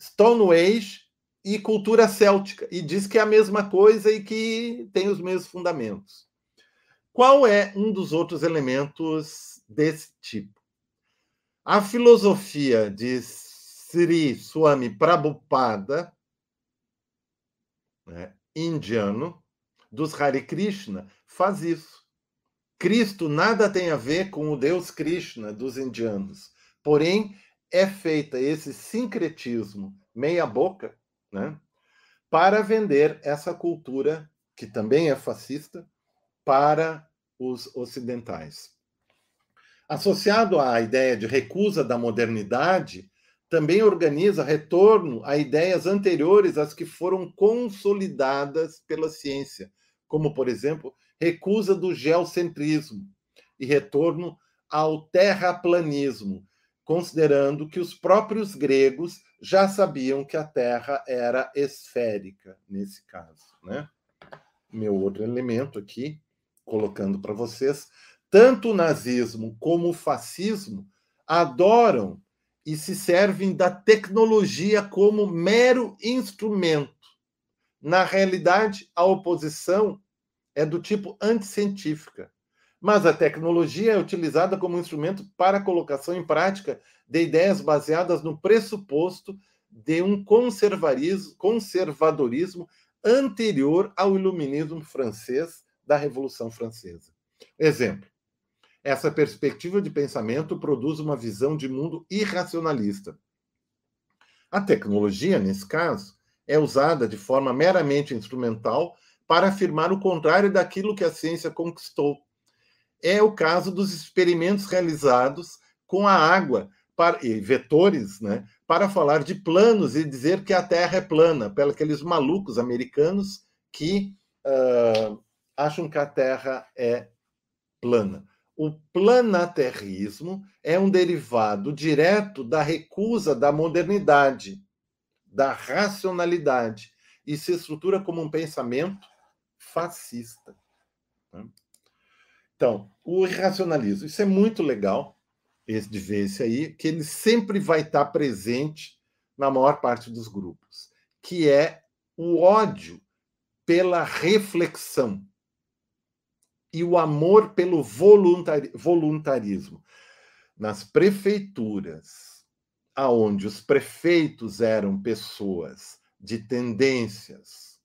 Stone Age e cultura céltica, e diz que é a mesma coisa e que tem os mesmos fundamentos. Qual é um dos outros elementos desse tipo? A filosofia de Sri Swami Prabhupada, né, indiano, dos Hare Krishna, faz isso. Cristo nada tem a ver com o Deus Krishna dos indianos. Porém, é feita esse sincretismo meia-boca né, para vender essa cultura, que também é fascista, para os ocidentais. Associado à ideia de recusa da modernidade, também organiza retorno a ideias anteriores às que foram consolidadas pela ciência, como, por exemplo, recusa do geocentrismo e retorno ao terraplanismo, considerando que os próprios gregos já sabiam que a Terra era esférica, nesse caso. Né? Meu outro elemento aqui, colocando para vocês, tanto o nazismo como o fascismo adoram e se servem da tecnologia como mero instrumento. Na realidade, a oposição é do tipo anticientífica, mas a tecnologia é utilizada como instrumento para a colocação em prática de ideias baseadas no pressuposto de um conservadorismo anterior ao iluminismo francês da Revolução Francesa. Exemplo: essa perspectiva de pensamento produz uma visão de mundo irracionalista. A tecnologia, nesse caso, é usada de forma meramente instrumental para afirmar o contrário daquilo que a ciência conquistou. É o caso dos experimentos realizados com a água para, e vetores, né, para falar de planos e dizer que a Terra é plana, pelos aqueles malucos americanos que uh, acham que a Terra é plana. O planaterrismo é um derivado direto da recusa da modernidade, da racionalidade, e se estrutura como um pensamento fascista. Né? Então, o irracionalismo, isso é muito legal, esse de ver esse aí, que ele sempre vai estar presente na maior parte dos grupos, que é o ódio pela reflexão e o amor pelo voluntari voluntarismo. Nas prefeituras, aonde os prefeitos eram pessoas de tendências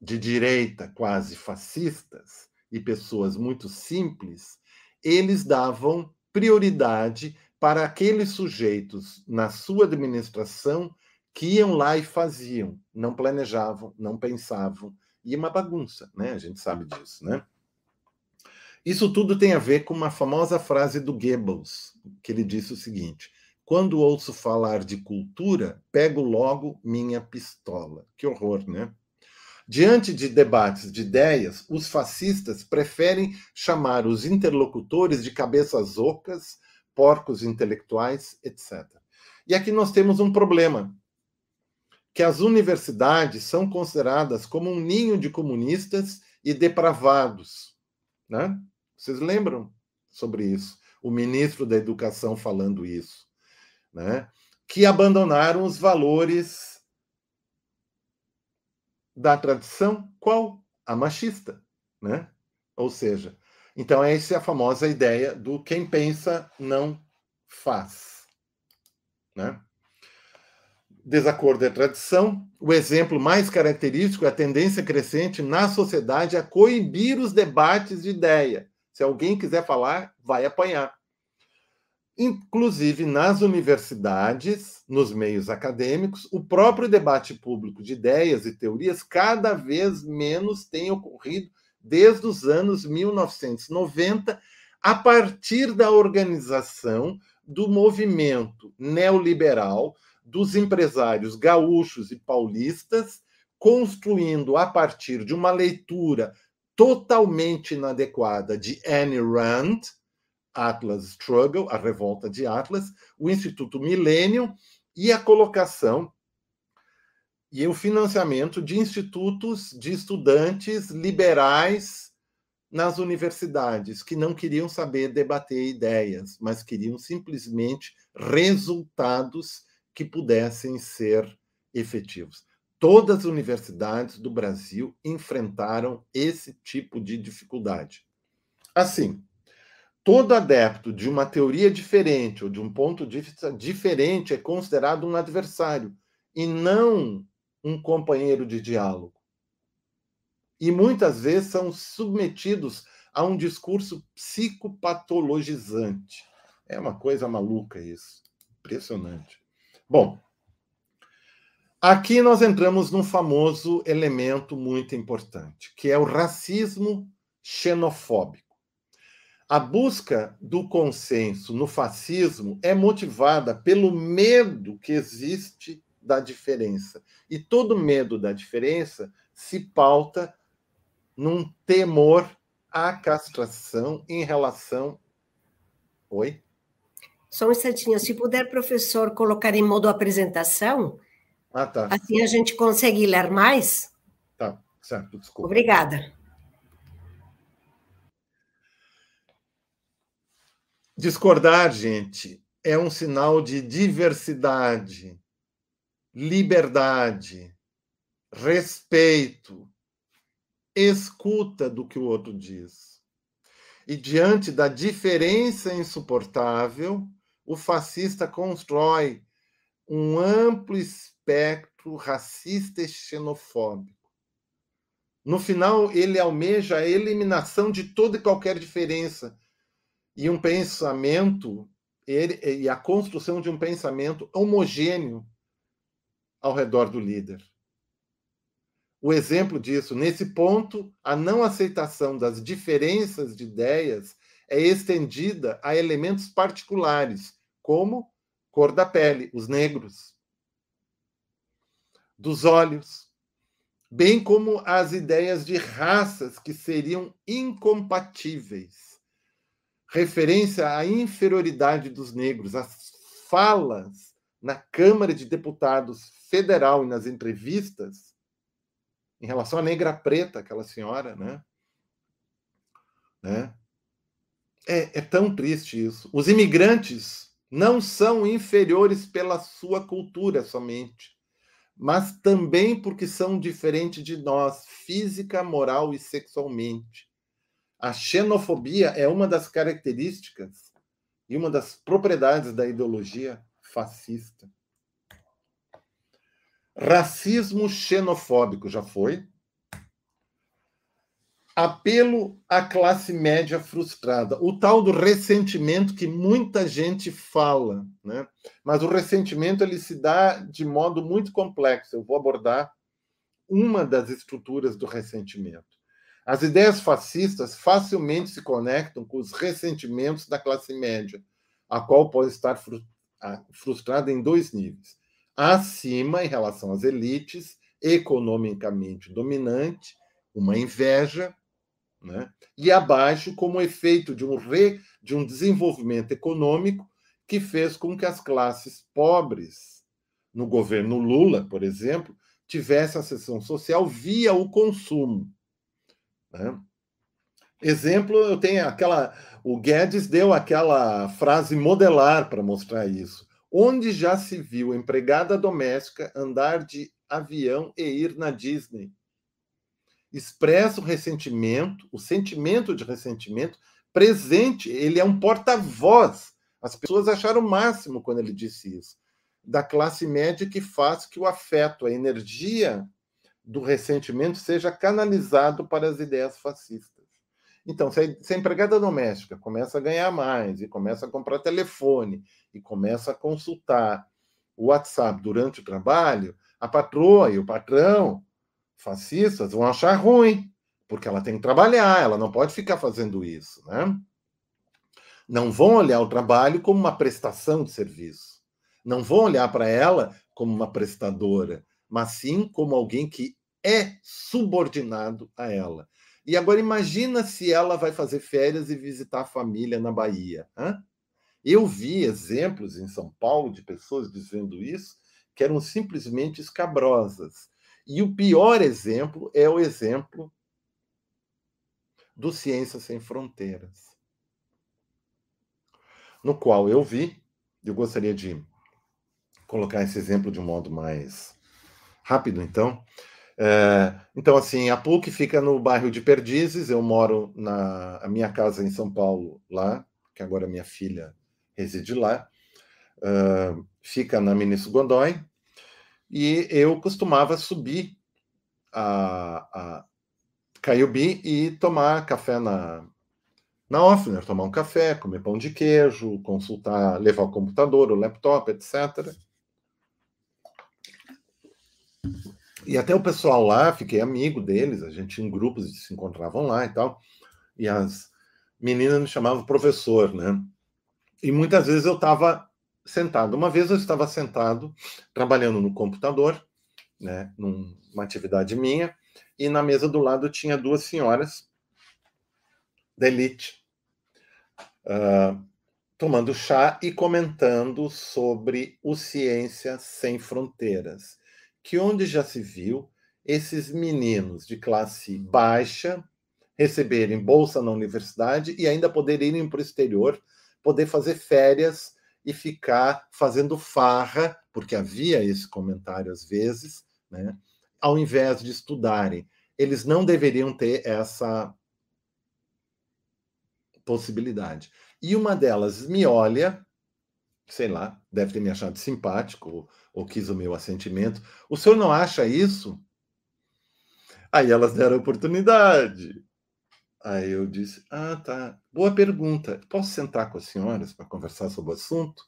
de direita quase fascistas e pessoas muito simples, eles davam prioridade para aqueles sujeitos na sua administração que iam lá e faziam, não planejavam, não pensavam, e uma bagunça, né? A gente sabe disso, né? Isso tudo tem a ver com uma famosa frase do Goebbels, que ele disse o seguinte: quando ouço falar de cultura, pego logo minha pistola. Que horror, né? Diante de debates de ideias, os fascistas preferem chamar os interlocutores de cabeças ocas, porcos intelectuais, etc. E aqui nós temos um problema, que as universidades são consideradas como um ninho de comunistas e depravados, né? Vocês lembram sobre isso? O ministro da Educação falando isso, né? Que abandonaram os valores da tradição, qual? A machista, né? Ou seja, então essa é a famosa ideia do quem pensa não faz, né? Desacordo é tradição. O exemplo mais característico é a tendência crescente na sociedade a coibir os debates de ideia. Se alguém quiser falar, vai apanhar. Inclusive, nas universidades, nos meios acadêmicos, o próprio debate público de ideias e teorias cada vez menos tem ocorrido desde os anos 1990, a partir da organização do movimento neoliberal dos empresários gaúchos e paulistas, construindo a partir de uma leitura totalmente inadequada de Anne Rand, Atlas Struggle, a revolta de Atlas, o Instituto Millennium e a colocação e o financiamento de institutos de estudantes liberais nas universidades, que não queriam saber debater ideias, mas queriam simplesmente resultados que pudessem ser efetivos. Todas as universidades do Brasil enfrentaram esse tipo de dificuldade. Assim, todo adepto de uma teoria diferente ou de um ponto de vista diferente é considerado um adversário e não um companheiro de diálogo. E muitas vezes são submetidos a um discurso psicopatologizante. É uma coisa maluca isso. Impressionante. Bom, Aqui nós entramos num famoso elemento muito importante, que é o racismo xenofóbico. A busca do consenso no fascismo é motivada pelo medo que existe da diferença. E todo medo da diferença se pauta num temor à castração em relação. Oi? Só um instantinho. Se puder, professor, colocar em modo apresentação ah, tá. Assim a gente consegue ler mais? Tá, certo, desculpa. Obrigada. Discordar, gente, é um sinal de diversidade, liberdade, respeito, escuta do que o outro diz. E diante da diferença insuportável, o fascista constrói um amplo espectro racista e xenofóbico. No final, ele almeja a eliminação de toda e qualquer diferença e um pensamento ele, e a construção de um pensamento homogêneo ao redor do líder. O exemplo disso, nesse ponto, a não aceitação das diferenças de ideias é estendida a elementos particulares, como cor da pele, os negros dos olhos, bem como as ideias de raças que seriam incompatíveis. Referência à inferioridade dos negros, as falas na Câmara de Deputados Federal e nas entrevistas em relação à negra preta, aquela senhora, né? né? É, é tão triste isso. Os imigrantes não são inferiores pela sua cultura somente mas também porque são diferentes de nós, física, moral e sexualmente. A xenofobia é uma das características e uma das propriedades da ideologia fascista. Racismo xenofóbico já foi. Apelo à classe média frustrada, o tal do ressentimento que muita gente fala, né? Mas o ressentimento ele se dá de modo muito complexo. Eu vou abordar uma das estruturas do ressentimento. As ideias fascistas facilmente se conectam com os ressentimentos da classe média, a qual pode estar frustrada em dois níveis: acima em relação às elites, economicamente dominante, uma inveja né? e abaixo como efeito de um, re, de um desenvolvimento econômico que fez com que as classes pobres, no governo Lula, por exemplo, tivessem ascensão social via o consumo. Né? Exemplo, eu tenho aquela. O Guedes deu aquela frase modelar para mostrar isso. Onde já se viu empregada doméstica andar de avião e ir na Disney? Expressa o ressentimento, o sentimento de ressentimento presente, ele é um porta-voz. As pessoas acharam o máximo quando ele disse isso. Da classe média que faz que o afeto, a energia do ressentimento seja canalizado para as ideias fascistas. Então, se a empregada doméstica começa a ganhar mais e começa a comprar telefone e começa a consultar o WhatsApp durante o trabalho, a patroa e o patrão fascistas vão achar ruim, porque ela tem que trabalhar, ela não pode ficar fazendo isso, né? Não vão olhar o trabalho como uma prestação de serviço. Não vão olhar para ela como uma prestadora, mas sim como alguém que é subordinado a ela. E agora imagina se ela vai fazer férias e visitar a família na Bahia. Hein? Eu vi exemplos em São Paulo de pessoas dizendo isso que eram simplesmente escabrosas. E o pior exemplo é o exemplo do Ciência Sem Fronteiras, no qual eu vi, eu gostaria de colocar esse exemplo de um modo mais rápido, então. É, então, assim, a PUC fica no bairro de Perdizes, eu moro na a minha casa em São Paulo, lá, que agora minha filha reside lá, uh, fica na Ministro Gondói, e eu costumava subir a, a Caiubi e tomar café na, na Offner, tomar um café, comer pão de queijo, consultar, levar o computador, o laptop, etc. E até o pessoal lá, fiquei amigo deles, a gente em grupos se encontravam lá e tal. E as meninas me chamavam professor, né? E muitas vezes eu estava sentado. Uma vez eu estava sentado, trabalhando no computador, né, numa atividade minha, e na mesa do lado tinha duas senhoras da elite, uh, tomando chá e comentando sobre o Ciência Sem Fronteiras, que onde já se viu esses meninos de classe baixa receberem bolsa na universidade e ainda poderem ir para o exterior, poder fazer férias e ficar fazendo farra, porque havia esse comentário às vezes, né? ao invés de estudarem. Eles não deveriam ter essa possibilidade. E uma delas me olha, sei lá, deve ter me achado simpático ou, ou quis o meu assentimento. O senhor não acha isso? Aí elas deram oportunidade. Aí eu disse: Ah, tá. Boa pergunta. Posso sentar com as senhoras para conversar sobre o assunto?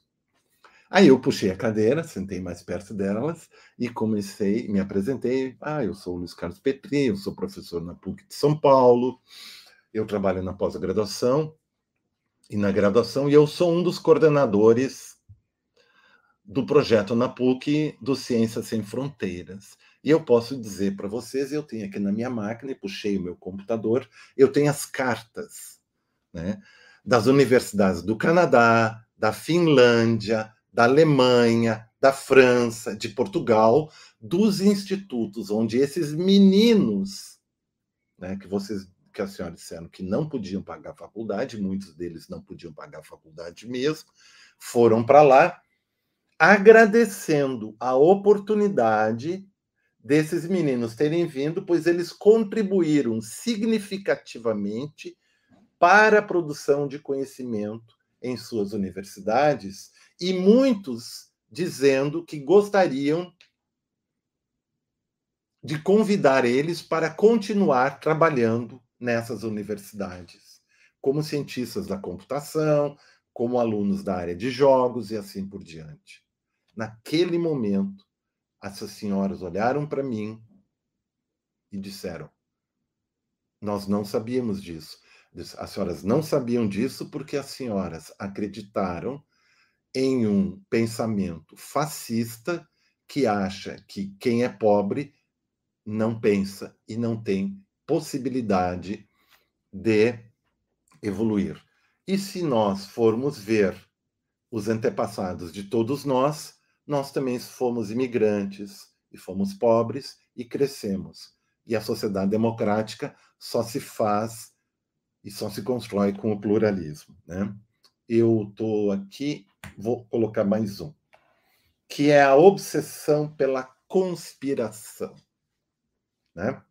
Aí eu puxei a cadeira, sentei mais perto delas e comecei, me apresentei. Ah, eu sou o Luiz Carlos Petri, eu sou professor na PUC de São Paulo, eu trabalho na pós-graduação e na graduação, e eu sou um dos coordenadores do projeto na PUC do Ciência Sem Fronteiras. E eu posso dizer para vocês, eu tenho aqui na minha máquina, e puxei o meu computador, eu tenho as cartas né, das universidades do Canadá, da Finlândia, da Alemanha, da França, de Portugal, dos institutos onde esses meninos, né, que vocês que a senhora disseram que não podiam pagar a faculdade, muitos deles não podiam pagar a faculdade mesmo, foram para lá agradecendo a oportunidade desses meninos terem vindo, pois eles contribuíram significativamente para a produção de conhecimento em suas universidades e muitos dizendo que gostariam de convidar eles para continuar trabalhando nessas universidades, como cientistas da computação, como alunos da área de jogos e assim por diante. Naquele momento, essas senhoras olharam para mim e disseram: Nós não sabíamos disso. As senhoras não sabiam disso porque as senhoras acreditaram em um pensamento fascista que acha que quem é pobre não pensa e não tem possibilidade de evoluir. E se nós formos ver os antepassados de todos nós, nós também fomos imigrantes e fomos pobres e crescemos. E a sociedade democrática só se faz e só se constrói com o pluralismo. Né? Eu estou aqui, vou colocar mais um, que é a obsessão pela conspiração. Né?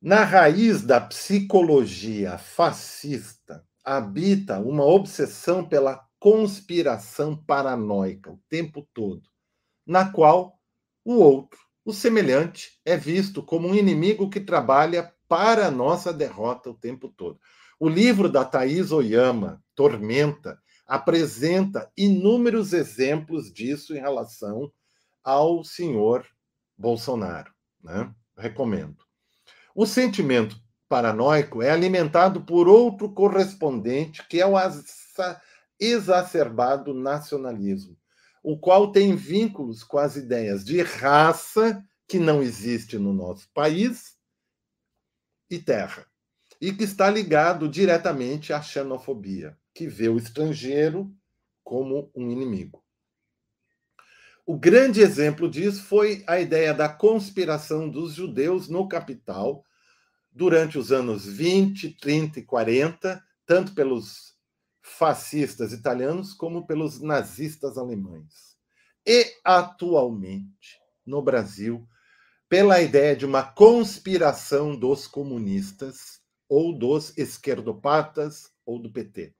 Na raiz da psicologia fascista habita uma obsessão pela conspiração paranoica o tempo todo, na qual o outro, o semelhante, é visto como um inimigo que trabalha para a nossa derrota o tempo todo. O livro da Thais Oyama, Tormenta, apresenta inúmeros exemplos disso em relação ao senhor Bolsonaro. Né? Recomendo. O sentimento paranoico é alimentado por outro correspondente, que é o exacerbado nacionalismo, o qual tem vínculos com as ideias de raça, que não existe no nosso país, e terra, e que está ligado diretamente à xenofobia, que vê o estrangeiro como um inimigo. O grande exemplo disso foi a ideia da conspiração dos judeus no capital durante os anos 20, 30 e 40, tanto pelos fascistas italianos como pelos nazistas alemães. E atualmente, no Brasil, pela ideia de uma conspiração dos comunistas ou dos esquerdopatas ou do PT.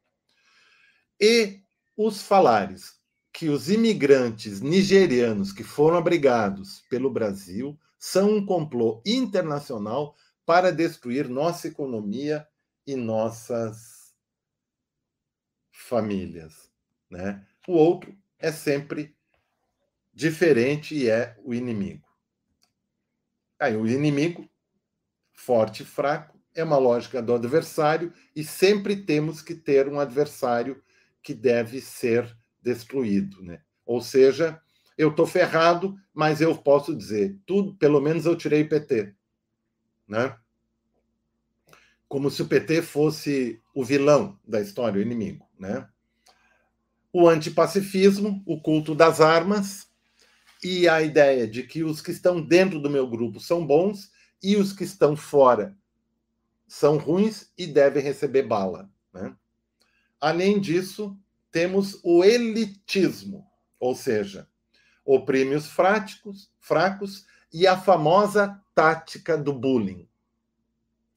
E os falares que os imigrantes nigerianos que foram abrigados pelo Brasil são um complô internacional para destruir nossa economia e nossas famílias. Né? O outro é sempre diferente e é o inimigo. Aí, o inimigo, forte e fraco, é uma lógica do adversário e sempre temos que ter um adversário que deve ser destruído. Né? Ou seja, eu estou ferrado, mas eu posso dizer, tudo, pelo menos eu tirei PT. Né? Como se o PT fosse o vilão da história, o inimigo. Né? O antipacifismo, o culto das armas, e a ideia de que os que estão dentro do meu grupo são bons e os que estão fora são ruins e devem receber bala. Né? Além disso, temos o elitismo, ou seja, oprime os fracos, fracos e a famosa tática do bullying.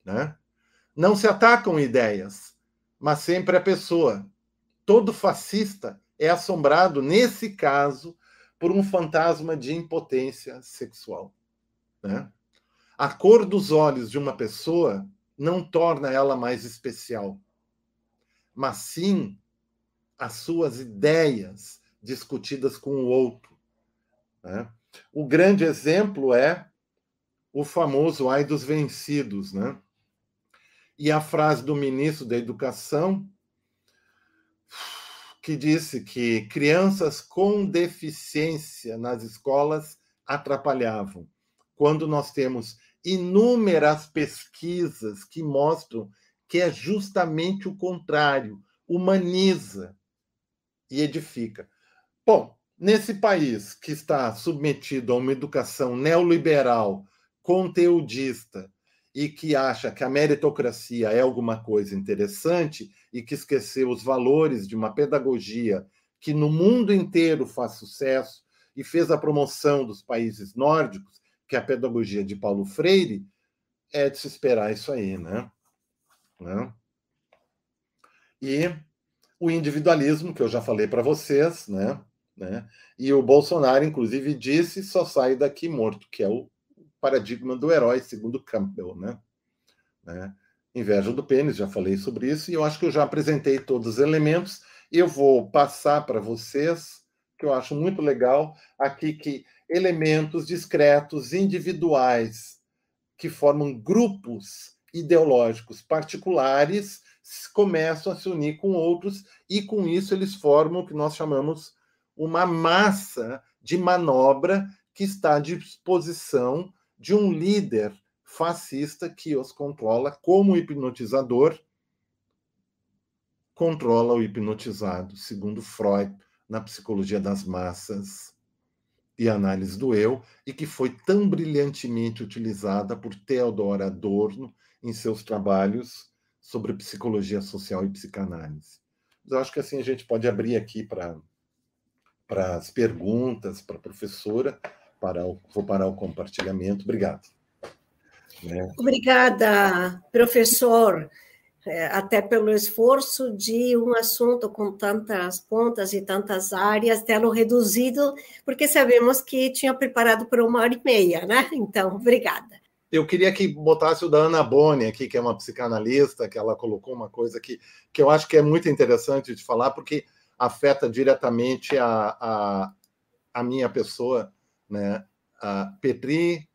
Né? Não se atacam ideias, mas sempre a pessoa. Todo fascista é assombrado, nesse caso, por um fantasma de impotência sexual. Né? A cor dos olhos de uma pessoa não torna ela mais especial, mas sim as suas ideias discutidas com o outro. Né? O grande exemplo é o famoso ai dos vencidos. Né? E a frase do ministro da Educação que disse que crianças com deficiência nas escolas atrapalhavam, quando nós temos inúmeras pesquisas que mostram que é justamente o contrário, humaniza e edifica. Bom, nesse país que está submetido a uma educação neoliberal, conteudista, e que acha que a meritocracia é alguma coisa interessante e que esqueceu os valores de uma pedagogia que no mundo inteiro faz sucesso e fez a promoção dos países nórdicos, que é a pedagogia de Paulo Freire, é de se esperar isso aí, né? né? E o individualismo, que eu já falei para vocês, né? né? E o Bolsonaro, inclusive, disse só sai daqui morto, que é o paradigma do herói, segundo Campbell, né? Né? Inveja do pênis, já falei sobre isso, e eu acho que eu já apresentei todos os elementos. Eu vou passar para vocês, que eu acho muito legal, aqui que elementos discretos, individuais, que formam grupos ideológicos particulares, começam a se unir com outros, e com isso eles formam o que nós chamamos uma massa de manobra que está à disposição de um líder fascista que os controla como hipnotizador controla o hipnotizado, segundo Freud, na psicologia das massas e análise do eu, e que foi tão brilhantemente utilizada por Theodor Adorno em seus trabalhos sobre psicologia social e psicanálise. Eu acho que assim a gente pode abrir aqui para para as perguntas para a professora, para o, vou parar o compartilhamento. Obrigado. Né? Obrigada, professor, é, até pelo esforço de um assunto com tantas pontas e tantas áreas, tê-lo reduzido, porque sabemos que tinha preparado para uma hora e meia, né? Então, obrigada. Eu queria que botasse o da Ana Boni aqui, que é uma psicanalista, que ela colocou uma coisa que, que eu acho que é muito interessante de falar, porque afeta diretamente a, a, a minha pessoa, né? A Petri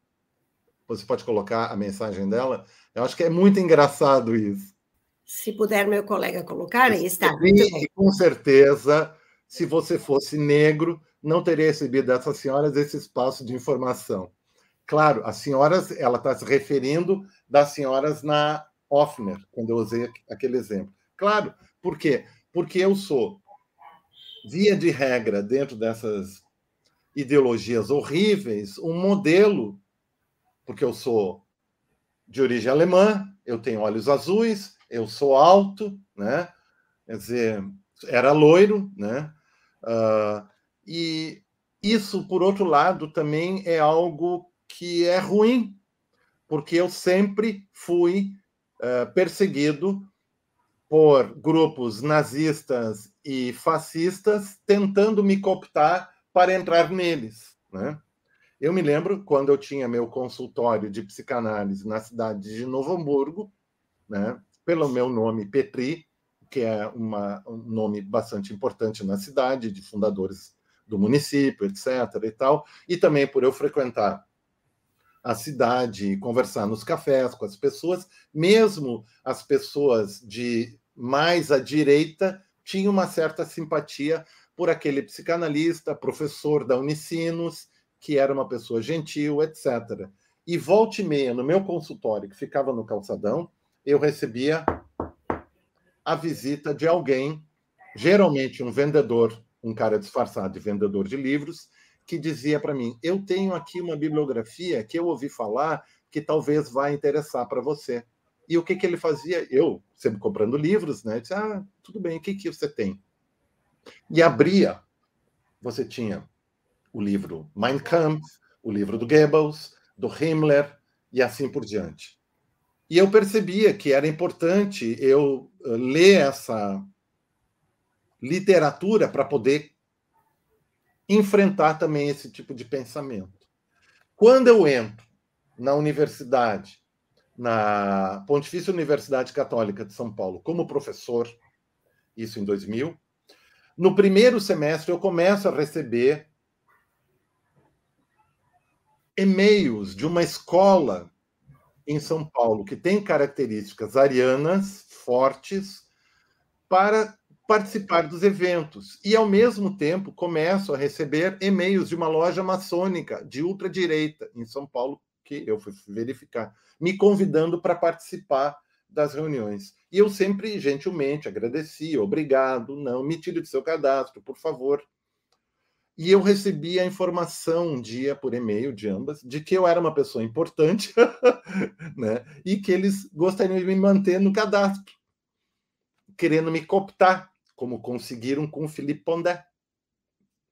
você pode colocar a mensagem dela? Eu acho que é muito engraçado isso. Se puder, meu colega colocar, aí está. E, com certeza, se você fosse negro, não teria recebido dessas senhoras esse espaço de informação. Claro, as senhoras, ela está se referindo das senhoras na Offner, quando eu usei aquele exemplo. Claro, por quê? Porque eu sou, via de regra, dentro dessas ideologias horríveis, um modelo porque eu sou de origem alemã, eu tenho olhos azuis, eu sou alto, né? Quer dizer, era loiro, né? Uh, e isso, por outro lado, também é algo que é ruim, porque eu sempre fui uh, perseguido por grupos nazistas e fascistas tentando me cooptar para entrar neles, né? Eu me lembro quando eu tinha meu consultório de psicanálise na cidade de Novo Hamburgo, né, pelo meu nome Petri, que é uma, um nome bastante importante na cidade, de fundadores do município, etc. e tal, e também por eu frequentar a cidade conversar nos cafés com as pessoas, mesmo as pessoas de mais à direita tinham uma certa simpatia por aquele psicanalista, professor da Unicinos, que era uma pessoa gentil, etc. E volta e meia, no meu consultório, que ficava no calçadão, eu recebia a visita de alguém, geralmente um vendedor, um cara disfarçado de vendedor de livros, que dizia para mim: Eu tenho aqui uma bibliografia que eu ouvi falar que talvez vá interessar para você. E o que, que ele fazia? Eu, sempre comprando livros, né? Disse: Ah, tudo bem, o que, que você tem? E abria. Você tinha o livro Mein Kampf, o livro do Goebbels, do Himmler e assim por diante. E eu percebia que era importante eu eh, ler essa literatura para poder enfrentar também esse tipo de pensamento. Quando eu entro na universidade, na Pontifícia Universidade Católica de São Paulo, como professor, isso em 2000, no primeiro semestre eu começo a receber e-mails de uma escola em São Paulo que tem características arianas fortes para participar dos eventos. E, ao mesmo tempo, começo a receber e-mails de uma loja maçônica de ultradireita em São Paulo, que eu fui verificar, me convidando para participar das reuniões. E eu sempre, gentilmente, agradeci, obrigado, não, me tire do seu cadastro, por favor. E eu recebi a informação um dia por e-mail de ambas de que eu era uma pessoa importante, né? E que eles gostariam de me manter no cadastro, querendo me cooptar, como conseguiram com o Felipe Pondé,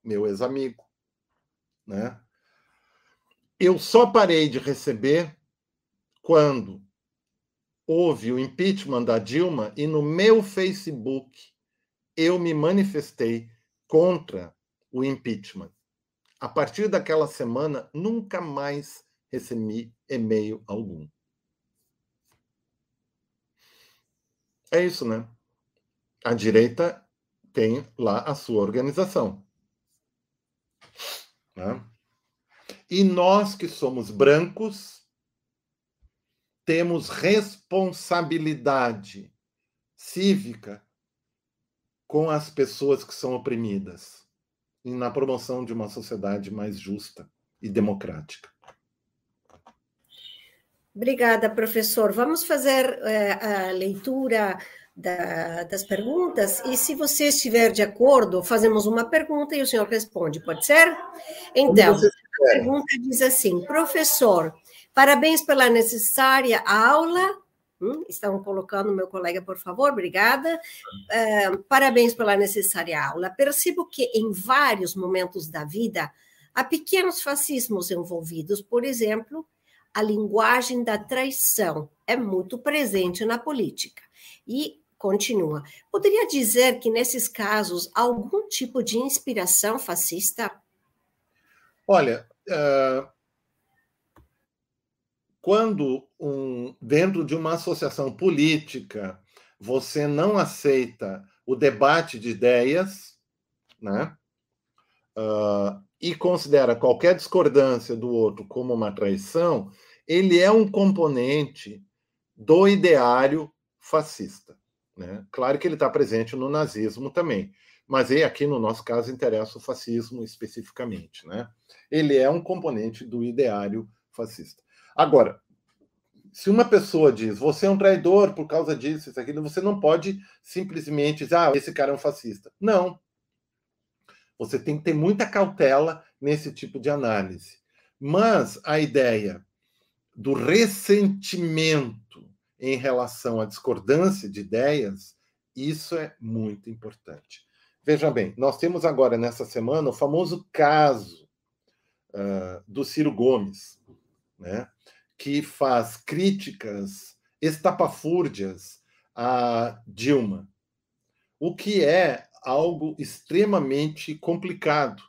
meu ex-amigo, né? Eu só parei de receber quando houve o impeachment da Dilma e no meu Facebook eu me manifestei contra o impeachment. A partir daquela semana, nunca mais recebi e-mail algum. É isso, né? A direita tem lá a sua organização. Né? E nós que somos brancos temos responsabilidade cívica com as pessoas que são oprimidas e na promoção de uma sociedade mais justa e democrática. Obrigada, professor. Vamos fazer é, a leitura da, das perguntas e, se você estiver de acordo, fazemos uma pergunta e o senhor responde, pode ser? Então, a pergunta diz assim: professor, parabéns pela necessária aula. Hum, estão colocando meu colega, por favor, obrigada. Uh, parabéns pela necessária aula. Percebo que em vários momentos da vida há pequenos fascismos envolvidos, por exemplo, a linguagem da traição é muito presente na política. E continua. Poderia dizer que nesses casos há algum tipo de inspiração fascista? Olha, uh, quando um, dentro de uma associação política você não aceita o debate de ideias, né? Uh, e considera qualquer discordância do outro como uma traição, ele é um componente do ideário fascista. Né? Claro que ele está presente no nazismo também, mas aí, aqui no nosso caso interessa o fascismo especificamente. Né? Ele é um componente do ideário fascista. Agora, se uma pessoa diz você é um traidor por causa disso, isso, aquilo, você não pode simplesmente dizer ah, esse cara é um fascista. Não. Você tem que ter muita cautela nesse tipo de análise. Mas a ideia do ressentimento em relação à discordância de ideias, isso é muito importante. Veja bem, nós temos agora nessa semana o famoso caso uh, do Ciro Gomes, né, que faz críticas estapafúrdias a Dilma, o que é algo extremamente complicado,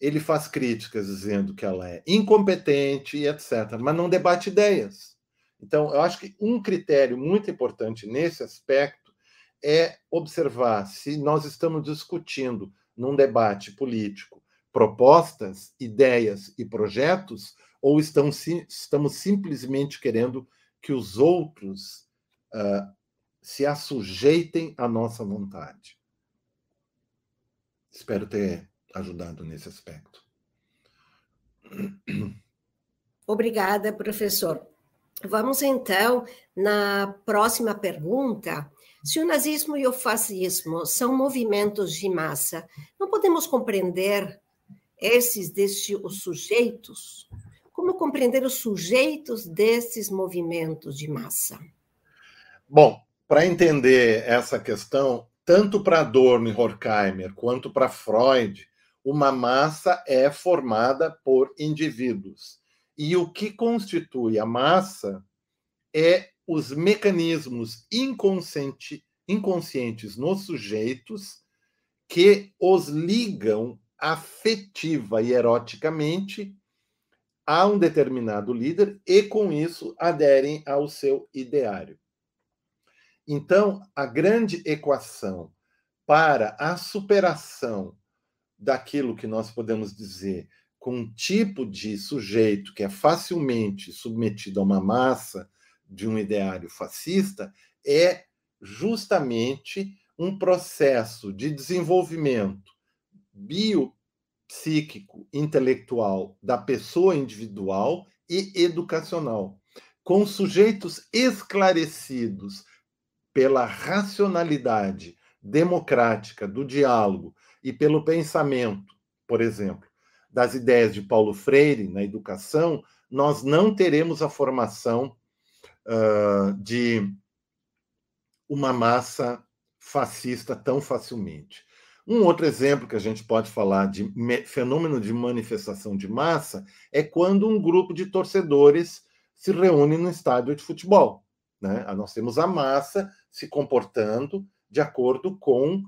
ele faz críticas dizendo que ela é incompetente etc., mas não debate ideias. Então, eu acho que um critério muito importante nesse aspecto é observar se nós estamos discutindo num debate político propostas, ideias e projetos, ou estamos, estamos simplesmente querendo que os outros uh, se assujeitem à nossa vontade. Espero ter ajudado nesse aspecto. Obrigada, professor. Vamos então na próxima pergunta. Se o nazismo e o fascismo são movimentos de massa, não podemos compreender esses destes os sujeitos? Como compreender os sujeitos desses movimentos de massa? Bom, para entender essa questão, tanto para Adorno e Horkheimer quanto para Freud, uma massa é formada por indivíduos. E o que constitui a massa é os mecanismos inconsciente, inconscientes nos sujeitos que os ligam afetiva e eroticamente a um determinado líder e, com isso, aderem ao seu ideário. Então, a grande equação para a superação daquilo que nós podemos dizer com um tipo de sujeito que é facilmente submetido a uma massa de um ideário fascista é justamente um processo de desenvolvimento biopsíquico, intelectual da pessoa individual e educacional, com sujeitos esclarecidos pela racionalidade democrática do diálogo e pelo pensamento, por exemplo, das ideias de Paulo Freire na educação, nós não teremos a formação uh, de uma massa fascista tão facilmente. Um outro exemplo que a gente pode falar de fenômeno de manifestação de massa é quando um grupo de torcedores se reúne no estádio de futebol. Né? Nós temos a massa se comportando de acordo com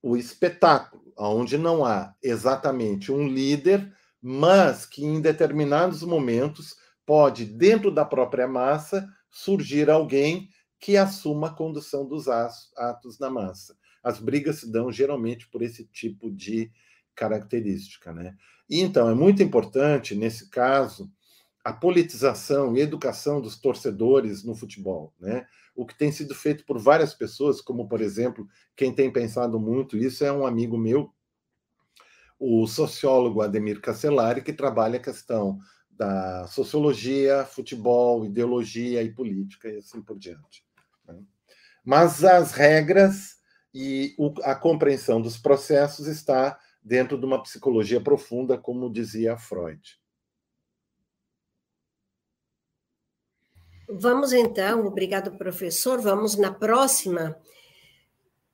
o espetáculo, onde não há exatamente um líder, mas que em determinados momentos pode, dentro da própria massa, surgir alguém que assuma a condução dos atos na massa. As brigas se dão geralmente por esse tipo de característica, né? E então é muito importante nesse caso a politização e educação dos torcedores no futebol, né? O que tem sido feito por várias pessoas, como por exemplo, quem tem pensado muito isso é um amigo meu, o sociólogo Ademir Castellari, que trabalha a questão da sociologia, futebol, ideologia e política e assim por diante. Né? Mas as regras e a compreensão dos processos está dentro de uma psicologia profunda, como dizia Freud. Vamos então, obrigado professor, vamos na próxima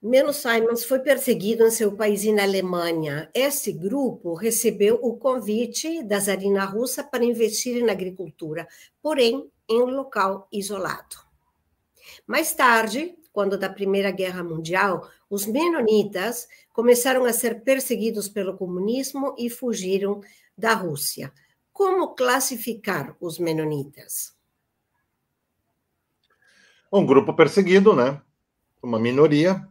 Menos Simons foi perseguido em seu país e na Alemanha. Esse grupo recebeu o convite da czarina russa para investir na agricultura, porém em um local isolado. Mais tarde, quando da Primeira Guerra Mundial, os menonitas começaram a ser perseguidos pelo comunismo e fugiram da Rússia. Como classificar os menonitas? Um grupo perseguido, né? Uma minoria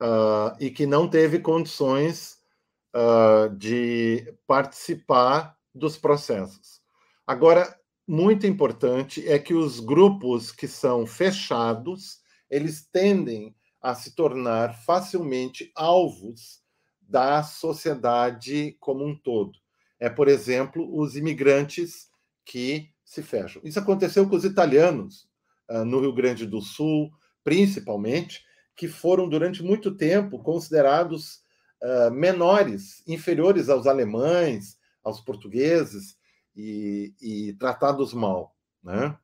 uh, e que não teve condições uh, de participar dos processos. Agora, muito importante é que os grupos que são fechados, eles tendem a se tornar facilmente alvos da sociedade como um todo. É, por exemplo, os imigrantes que se fecham. Isso aconteceu com os italianos uh, no Rio Grande do Sul, principalmente, que foram durante muito tempo considerados uh, menores, inferiores aos alemães, aos portugueses e, e tratados mal, né?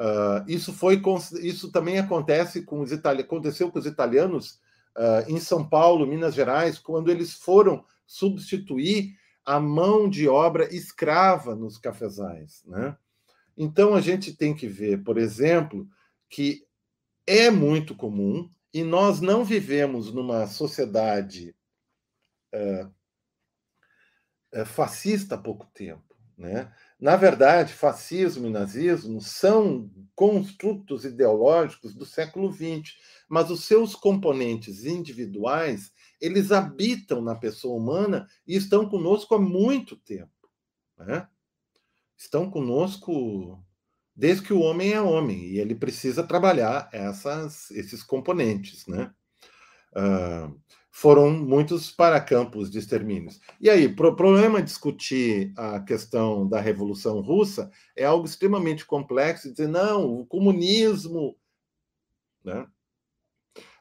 Uh, isso foi isso também acontece com os italianos, aconteceu com os italianos uh, em São Paulo, Minas Gerais, quando eles foram substituir a mão de obra escrava nos cafezais, né? Então a gente tem que ver, por exemplo, que é muito comum e nós não vivemos numa sociedade é, fascista há pouco tempo. Né? Na verdade, fascismo e nazismo são construtos ideológicos do século XX, mas os seus componentes individuais eles habitam na pessoa humana e estão conosco há muito tempo. Né? Estão conosco desde que o homem é homem e ele precisa trabalhar essas, esses componentes, né? Uh, foram muitos para campos de extermínios. E aí, o pro problema discutir a questão da Revolução Russa é algo extremamente complexo, dizer, não, o comunismo. Né?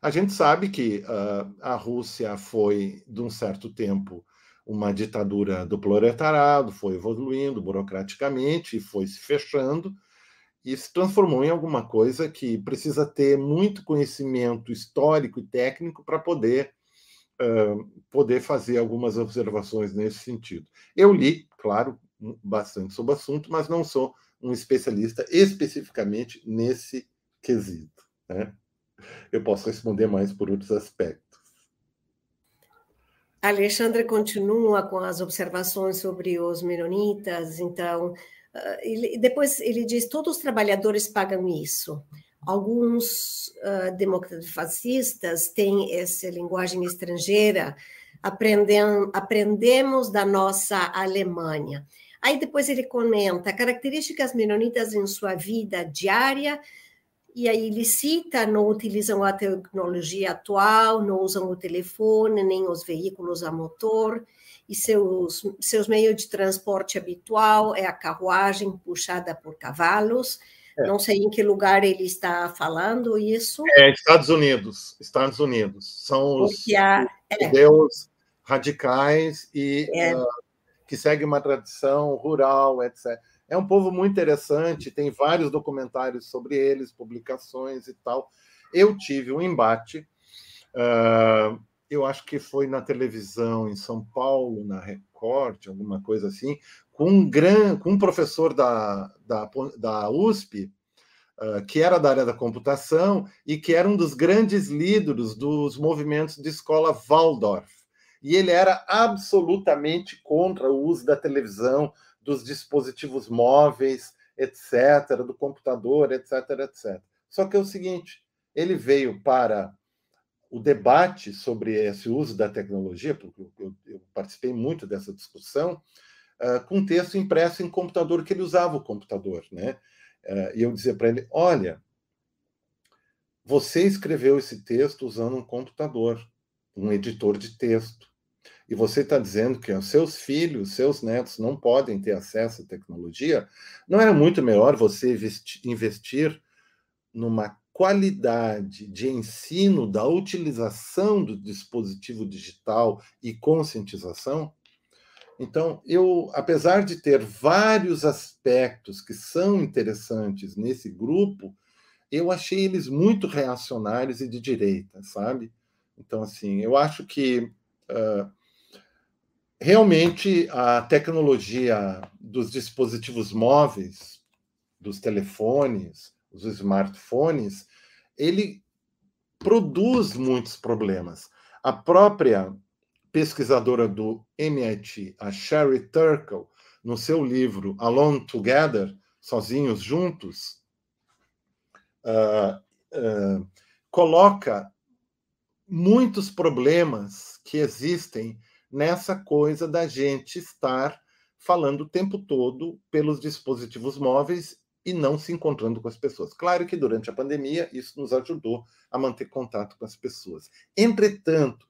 A gente sabe que uh, a Rússia foi, de um certo tempo, uma ditadura do proletariado, foi evoluindo burocraticamente foi se fechando, e se transformou em alguma coisa que precisa ter muito conhecimento histórico e técnico para poder poder fazer algumas observações nesse sentido. Eu li, claro, bastante sobre o assunto, mas não sou um especialista especificamente nesse quesito. Né? Eu posso responder mais por outros aspectos. Alexandre continua com as observações sobre os menonitas, então depois ele diz: todos os trabalhadores pagam isso. Alguns uh, democratas fascistas têm essa linguagem estrangeira, aprendem, aprendemos da nossa Alemanha. Aí depois ele comenta características menonitas em sua vida diária, e aí ele cita: não utilizam a tecnologia atual, não usam o telefone, nem os veículos a motor e seus, seus meios de transporte habitual é a carruagem puxada por cavalos. É. Não sei em que lugar ele está falando isso. É, Estados Unidos. Estados Unidos. São os é. judeus radicais e é. uh, que seguem uma tradição rural, etc. É um povo muito interessante, tem vários documentários sobre eles, publicações e tal. Eu tive um embate uh, eu acho que foi na televisão em São Paulo, na Record, alguma coisa assim, com um, gran, com um professor da, da, da USP, uh, que era da área da computação e que era um dos grandes líderes dos movimentos de escola Waldorf. E ele era absolutamente contra o uso da televisão, dos dispositivos móveis, etc., do computador, etc., etc. Só que é o seguinte: ele veio para o debate sobre esse uso da tecnologia, porque eu, eu participei muito dessa discussão, uh, com texto impresso em computador, que ele usava o computador. Né? Uh, e eu dizia para ele: olha, você escreveu esse texto usando um computador, um editor de texto. E você está dizendo que os seus filhos, seus netos não podem ter acesso à tecnologia, não era muito melhor você investir numa qualidade de ensino da utilização do dispositivo digital e conscientização? Então, eu, apesar de ter vários aspectos que são interessantes nesse grupo, eu achei eles muito reacionários e de direita, sabe? Então, assim, eu acho que uh, realmente a tecnologia dos dispositivos móveis, dos telefones, os smartphones, ele produz muitos problemas. A própria pesquisadora do MIT, a Sherry Turkle, no seu livro Alone Together, Sozinhos Juntos, uh, uh, coloca muitos problemas que existem nessa coisa da gente estar falando o tempo todo pelos dispositivos móveis e não se encontrando com as pessoas. Claro que durante a pandemia isso nos ajudou a manter contato com as pessoas. Entretanto,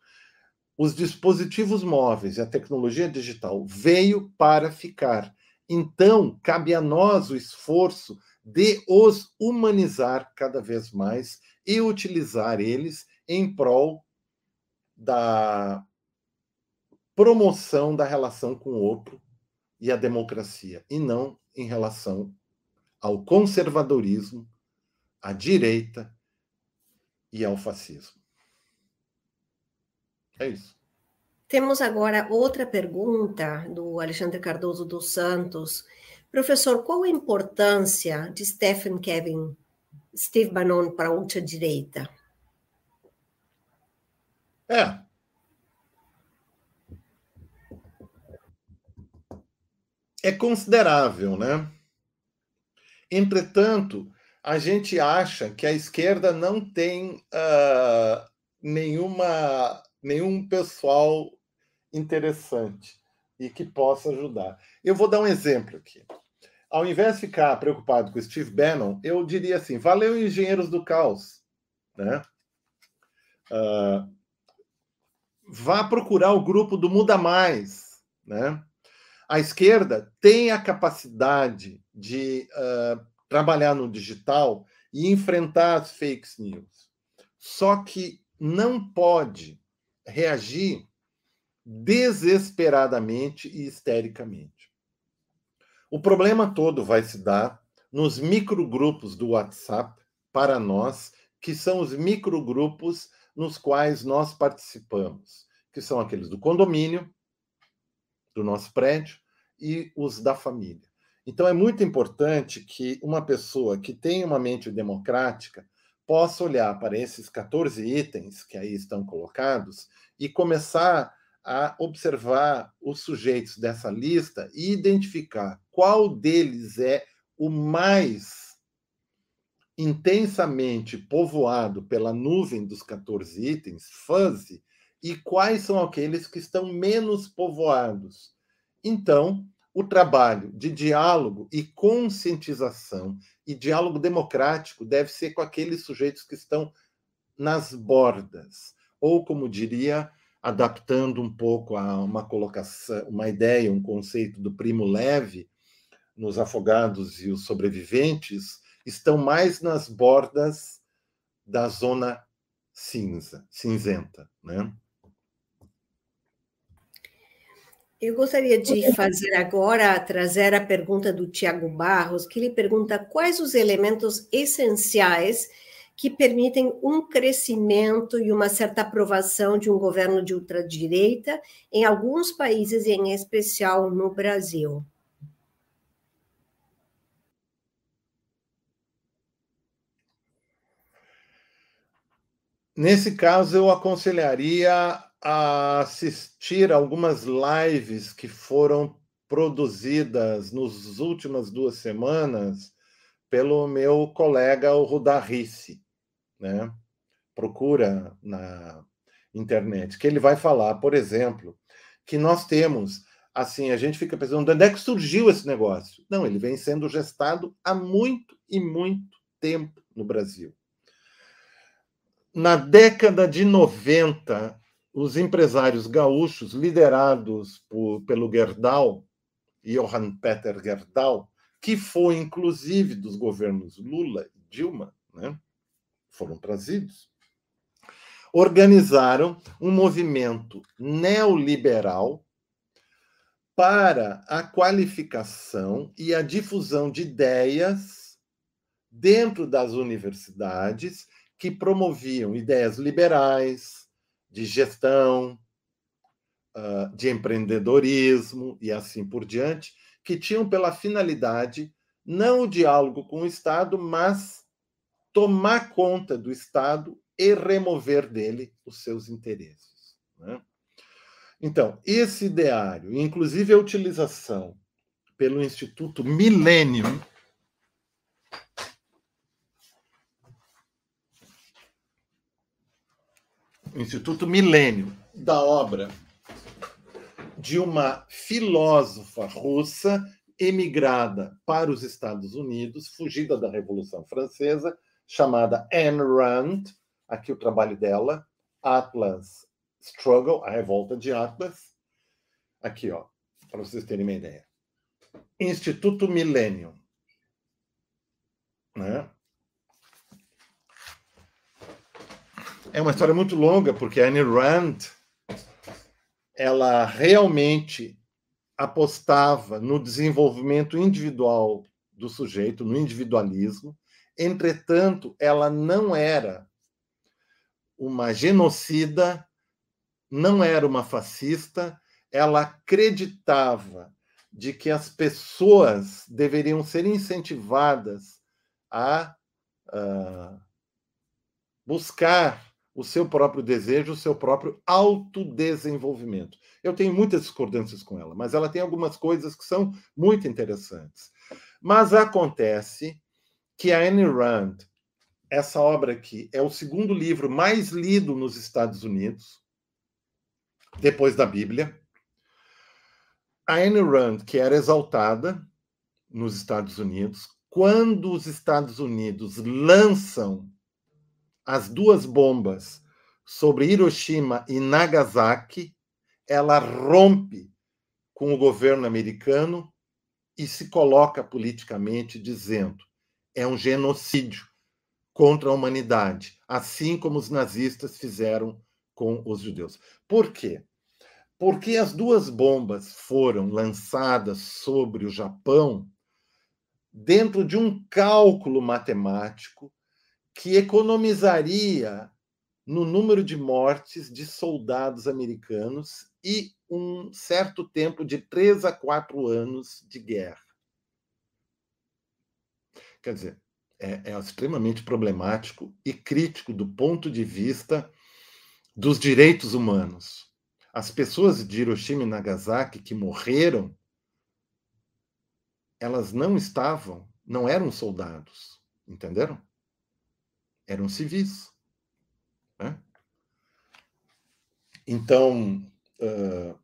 os dispositivos móveis e a tecnologia digital veio para ficar. Então, cabe a nós o esforço de os humanizar cada vez mais e utilizar eles em prol da promoção da relação com o outro e a democracia, e não em relação ao conservadorismo, à direita e ao fascismo. É isso. Temos agora outra pergunta do Alexandre Cardoso dos Santos. Professor, qual a importância de Stephen Kevin, Steve Bannon para a ultradireita? É. É considerável, né? Entretanto, a gente acha que a esquerda não tem uh, nenhuma, nenhum pessoal interessante e que possa ajudar. Eu vou dar um exemplo aqui. Ao invés de ficar preocupado com Steve Bannon, eu diria assim: valeu, engenheiros do caos. Né? Uh, vá procurar o grupo do Muda Mais. Né? A esquerda tem a capacidade de uh, trabalhar no digital e enfrentar as fake news. Só que não pode reagir desesperadamente e histericamente. O problema todo vai se dar nos microgrupos do WhatsApp para nós, que são os microgrupos nos quais nós participamos, que são aqueles do condomínio, do nosso prédio e os da família. Então, é muito importante que uma pessoa que tem uma mente democrática possa olhar para esses 14 itens que aí estão colocados e começar a observar os sujeitos dessa lista e identificar qual deles é o mais intensamente povoado pela nuvem dos 14 itens, fuzzy, e quais são aqueles que estão menos povoados. Então, o trabalho de diálogo e conscientização e diálogo democrático deve ser com aqueles sujeitos que estão nas bordas, ou como diria, adaptando um pouco a uma colocação, uma ideia, um conceito do primo leve, nos afogados e os sobreviventes, estão mais nas bordas da zona cinza, cinzenta, né? Eu gostaria de fazer agora, trazer a pergunta do Tiago Barros, que ele pergunta quais os elementos essenciais que permitem um crescimento e uma certa aprovação de um governo de ultradireita em alguns países, em especial no Brasil. Nesse caso, eu aconselharia a assistir algumas lives que foram produzidas nas últimas duas semanas pelo meu colega o Rudarrice, né? Procura na internet, que ele vai falar, por exemplo, que nós temos, assim, a gente fica pensando, onde é que surgiu esse negócio? Não, ele vem sendo gestado há muito e muito tempo no Brasil. Na década de 90, os empresários gaúchos, liderados por, pelo Gerdau, Johann Peter Gerdau, que foi inclusive dos governos Lula e Dilma, né? foram trazidos, organizaram um movimento neoliberal para a qualificação e a difusão de ideias dentro das universidades que promoviam ideias liberais, de gestão, ah, de empreendedorismo e assim por diante, que tinham pela finalidade não o diálogo com o Estado, mas tomar conta do Estado e remover dele os seus interesses. Né? Então, esse ideário, inclusive a utilização pelo Instituto Millennium, Instituto Milênio, da obra de uma filósofa russa emigrada para os Estados Unidos, fugida da Revolução Francesa, chamada Anne Rand. Aqui o trabalho dela, Atlas Struggle, a revolta de Atlas. Aqui, ó, para vocês terem uma ideia. Instituto Millennium. Né? É uma história muito longa, porque a Anne Rand ela realmente apostava no desenvolvimento individual do sujeito, no individualismo. Entretanto, ela não era uma genocida, não era uma fascista, ela acreditava de que as pessoas deveriam ser incentivadas a uh, buscar o seu próprio desejo, o seu próprio autodesenvolvimento. Eu tenho muitas discordâncias com ela, mas ela tem algumas coisas que são muito interessantes. Mas acontece que a Anne Rand, essa obra aqui, é o segundo livro mais lido nos Estados Unidos, depois da Bíblia. A Anne Rand, que era exaltada nos Estados Unidos, quando os Estados Unidos lançam as duas bombas sobre Hiroshima e Nagasaki, ela rompe com o governo americano e se coloca politicamente dizendo é um genocídio contra a humanidade, assim como os nazistas fizeram com os judeus. Por quê? Porque as duas bombas foram lançadas sobre o Japão dentro de um cálculo matemático que economizaria no número de mortes de soldados americanos e um certo tempo de três a quatro anos de guerra. Quer dizer, é, é extremamente problemático e crítico do ponto de vista dos direitos humanos. As pessoas de Hiroshima e Nagasaki que morreram, elas não estavam, não eram soldados, entenderam? Eram civis. Né? Então, uh,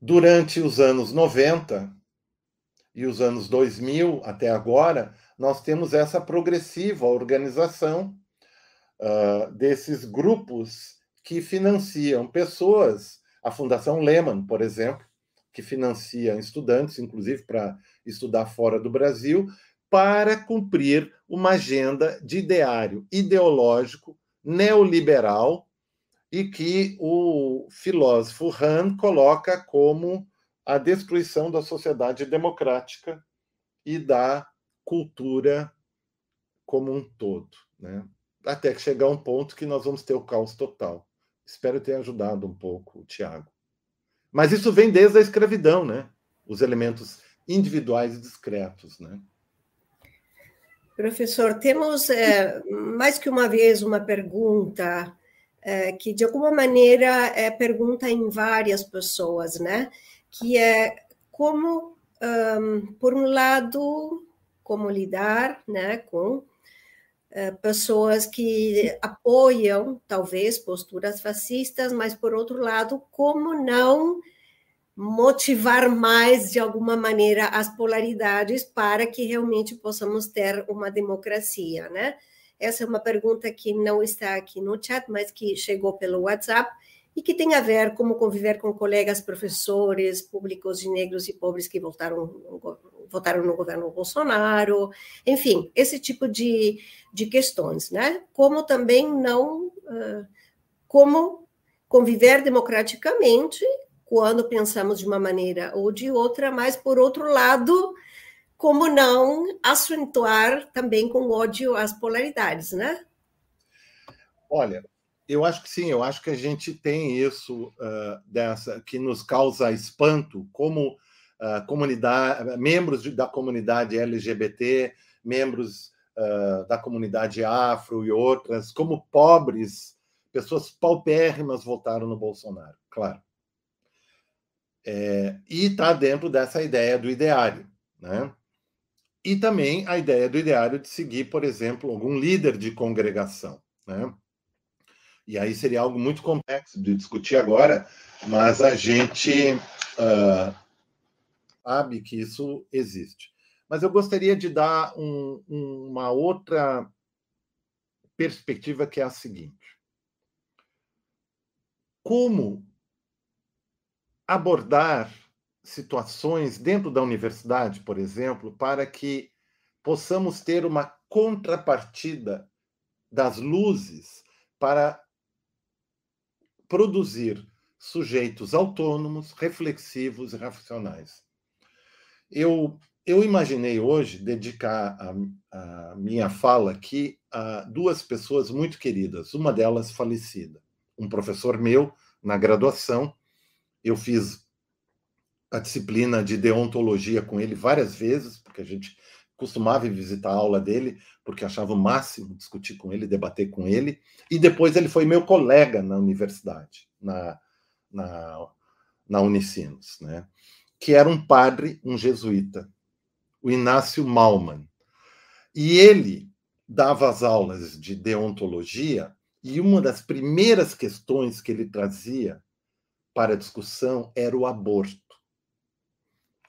durante os anos 90 e os anos 2000 até agora, nós temos essa progressiva organização uh, desses grupos que financiam pessoas, a Fundação Lehman, por exemplo, que financia estudantes, inclusive para estudar fora do Brasil, para cumprir uma agenda de ideário ideológico neoliberal e que o filósofo Han coloca como a destruição da sociedade democrática e da cultura como um todo, né? Até que chegar um ponto que nós vamos ter o caos total. Espero ter ajudado um pouco, Tiago. Mas isso vem desde a escravidão, né? Os elementos individuais e discretos, né? Professor, temos é, mais que uma vez uma pergunta é, que, de alguma maneira, é pergunta em várias pessoas, né? Que é como, um, por um lado, como lidar né, com uh, pessoas que apoiam, talvez, posturas fascistas, mas, por outro lado, como não motivar mais, de alguma maneira, as polaridades para que realmente possamos ter uma democracia, né? Essa é uma pergunta que não está aqui no chat, mas que chegou pelo WhatsApp e que tem a ver como conviver com colegas professores, públicos de negros e pobres que votaram, votaram no governo Bolsonaro, enfim, esse tipo de, de questões, né? Como também não, como conviver democraticamente quando pensamos de uma maneira ou de outra, mas por outro lado, como não acentuar também com ódio as polaridades, né? Olha, eu acho que sim, eu acho que a gente tem isso uh, dessa que nos causa espanto, como uh, comunidade, membros de, da comunidade LGBT, membros uh, da comunidade afro e outras, como pobres, pessoas paupérrimas votaram no Bolsonaro, claro. É, e está dentro dessa ideia do ideário, né? E também a ideia do ideário de seguir, por exemplo, algum líder de congregação, né? E aí seria algo muito complexo de discutir agora, mas a gente uh, sabe que isso existe. Mas eu gostaria de dar um, uma outra perspectiva que é a seguinte: como abordar situações dentro da universidade, por exemplo, para que possamos ter uma contrapartida das luzes para produzir sujeitos autônomos, reflexivos e racionais. Eu, eu imaginei hoje dedicar a, a minha fala aqui a duas pessoas muito queridas, uma delas falecida, um professor meu na graduação. Eu fiz a disciplina de deontologia com ele várias vezes, porque a gente costumava visitar a aula dele, porque achava o máximo discutir com ele, debater com ele. E depois ele foi meu colega na universidade, na, na, na Unicinos, né? que era um padre, um jesuíta, o Inácio Malman. E ele dava as aulas de deontologia, e uma das primeiras questões que ele trazia para a discussão era o aborto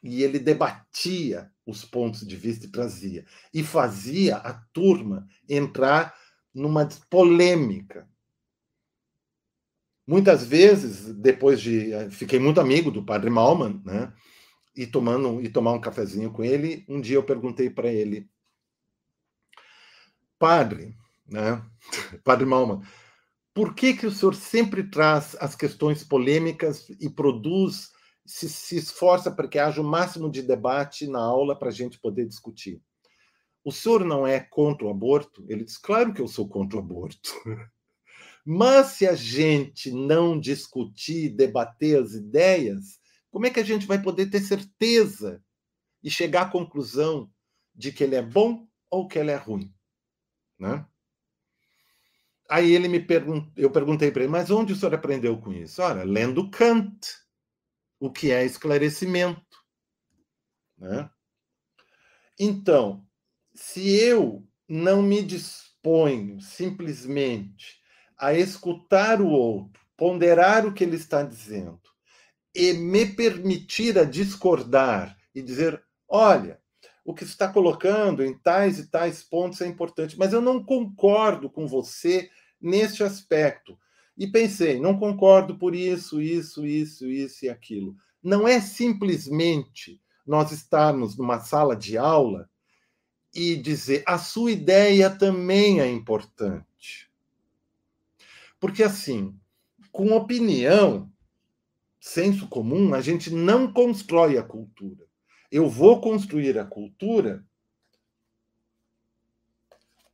e ele debatia os pontos de vista e trazia e fazia a turma entrar numa polêmica. Muitas vezes, depois de eh, fiquei muito amigo do Padre Malman, né? E tomando e tomar um cafezinho com ele, um dia eu perguntei para ele, Padre, né? Padre Malman, por que que o senhor sempre traz as questões polêmicas e produz se, se esforça para que haja o máximo de debate na aula para a gente poder discutir. O senhor não é contra o aborto? Ele diz: claro que eu sou contra o aborto. Mas se a gente não discutir, debater as ideias, como é que a gente vai poder ter certeza e chegar à conclusão de que ele é bom ou que ele é ruim? Né? Aí ele me perguntou, eu perguntei para ele, mas onde o senhor aprendeu com isso? Olha, lendo Kant o que é esclarecimento. Né? Então, se eu não me disponho simplesmente a escutar o outro, ponderar o que ele está dizendo e me permitir a discordar e dizer: olha, o que está colocando em tais e tais pontos é importante, mas eu não concordo com você neste aspecto. E pensei, não concordo por isso, isso, isso, isso e aquilo. Não é simplesmente nós estarmos numa sala de aula e dizer a sua ideia também é importante. Porque assim, com opinião, senso comum, a gente não constrói a cultura. Eu vou construir a cultura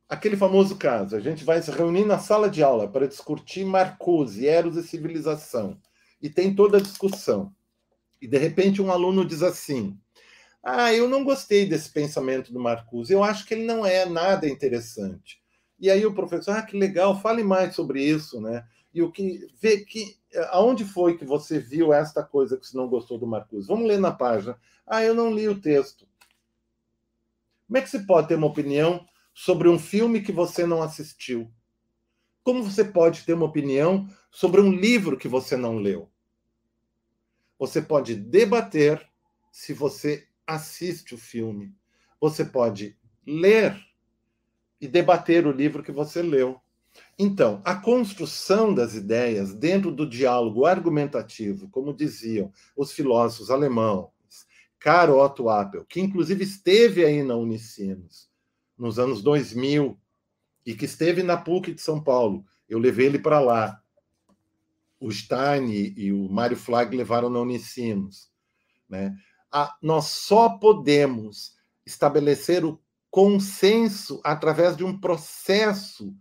aquele famoso caso, a gente vai se reunir na sala de aula para discutir Marcuse, Eros e civilização, e tem toda a discussão. E de repente um aluno diz assim: "Ah, eu não gostei desse pensamento do Marcuse, eu acho que ele não é nada interessante". E aí o professor: "Ah, que legal, fale mais sobre isso, né?" E o que vê que aonde foi que você viu esta coisa que você não gostou do Marcuse? Vamos ler na página. Ah, eu não li o texto. Como é que você pode ter uma opinião sobre um filme que você não assistiu? Como você pode ter uma opinião sobre um livro que você não leu? Você pode debater se você assiste o filme. Você pode ler e debater o livro que você leu. Então, a construção das ideias dentro do diálogo argumentativo, como diziam os filósofos alemães, Caro Otto Appel, que inclusive esteve aí na Unicinos nos anos 2000 e que esteve na PUC de São Paulo. Eu levei ele para lá. O Stein e o Mário Flag levaram na Unicinos. Né? Ah, nós só podemos estabelecer o consenso através de um processo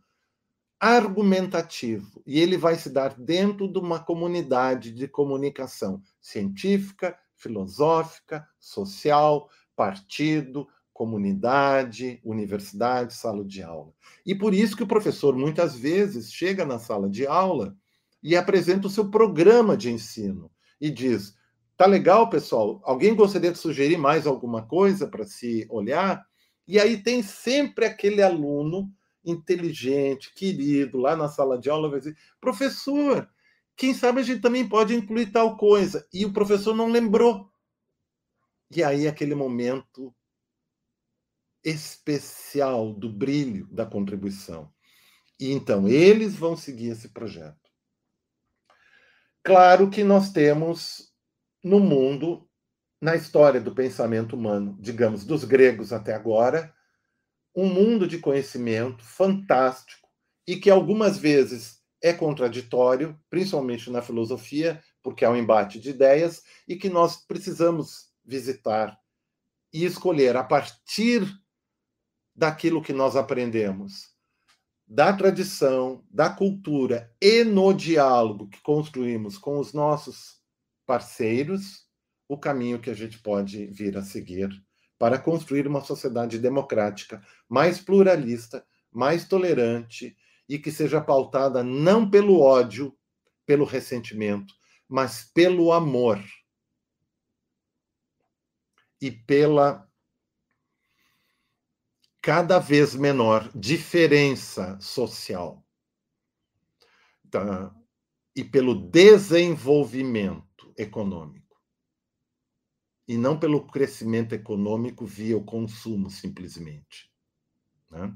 argumentativo. E ele vai se dar dentro de uma comunidade de comunicação científica, filosófica, social, partido, comunidade, universidade, sala de aula. E por isso que o professor muitas vezes chega na sala de aula e apresenta o seu programa de ensino e diz: "Tá legal, pessoal? Alguém gostaria de sugerir mais alguma coisa para se olhar?" E aí tem sempre aquele aluno inteligente, querido, lá na sala de aula vai dizer: "Professor, quem sabe a gente também pode incluir tal coisa?" E o professor não lembrou. E aí aquele momento especial do brilho da contribuição. E então eles vão seguir esse projeto. Claro que nós temos no mundo, na história do pensamento humano, digamos, dos gregos até agora, um mundo de conhecimento fantástico e que algumas vezes é contraditório, principalmente na filosofia, porque há um embate de ideias e que nós precisamos visitar e escolher a partir daquilo que nós aprendemos, da tradição, da cultura e no diálogo que construímos com os nossos parceiros, o caminho que a gente pode vir a seguir para construir uma sociedade democrática mais pluralista, mais tolerante e que seja pautada não pelo ódio, pelo ressentimento, mas pelo amor e pela cada vez menor diferença social tá? e pelo desenvolvimento econômico e não pelo crescimento econômico via o consumo simplesmente. Né?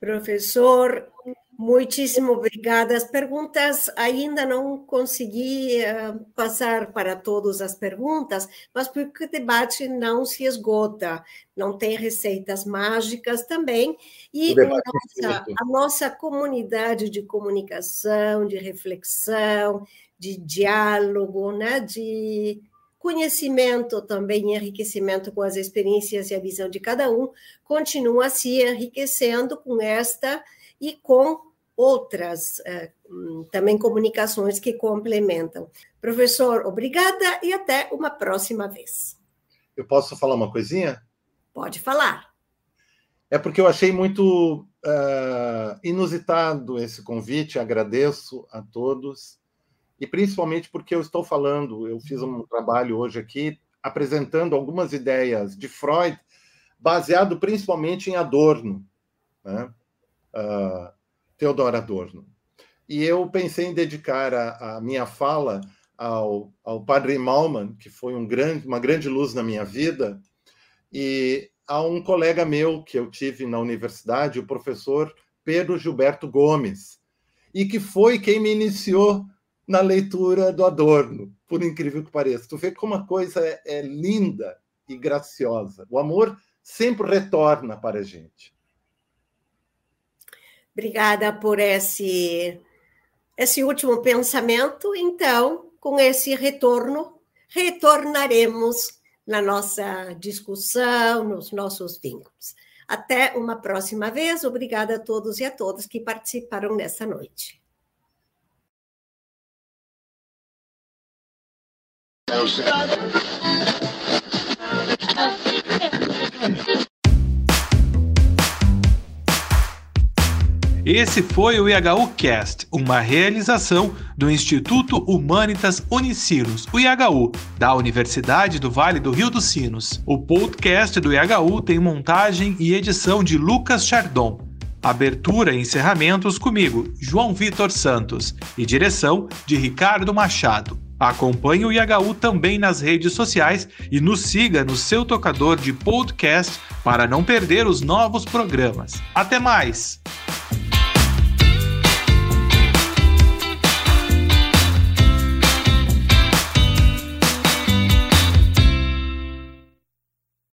Professor, muitíssimo obrigada. As perguntas ainda não consegui uh, passar para todas as perguntas, mas porque o debate não se esgota, não tem receitas mágicas também, e nossa, a nossa comunidade de comunicação, de reflexão, de diálogo, né, de conhecimento também, enriquecimento com as experiências e a visão de cada um, continua se enriquecendo com esta e com outras eh, também comunicações que complementam. Professor, obrigada e até uma próxima vez. Eu posso falar uma coisinha? Pode falar. É porque eu achei muito uh, inusitado esse convite, agradeço a todos e principalmente porque eu estou falando, eu fiz um trabalho hoje aqui apresentando algumas ideias de Freud, baseado principalmente em Adorno, né? uh, Theodor Adorno. E eu pensei em dedicar a, a minha fala ao, ao padre Malman, que foi um grande, uma grande luz na minha vida, e a um colega meu que eu tive na universidade, o professor Pedro Gilberto Gomes, e que foi quem me iniciou na leitura do Adorno, por incrível que pareça. Tu vê como a coisa é, é linda e graciosa. O amor sempre retorna para a gente. Obrigada por esse, esse último pensamento. Então, com esse retorno, retornaremos na nossa discussão, nos nossos vínculos. Até uma próxima vez. Obrigada a todos e a todas que participaram nessa noite. Esse foi o IHU Cast, uma realização do Instituto Humanitas Unicinos, o IHU, da Universidade do Vale do Rio dos Sinos. O podcast do IHU tem montagem e edição de Lucas Chardon. Abertura e encerramentos comigo, João Vitor Santos, e direção de Ricardo Machado. Acompanhe o IHU também nas redes sociais e nos siga no seu tocador de podcast para não perder os novos programas. Até mais!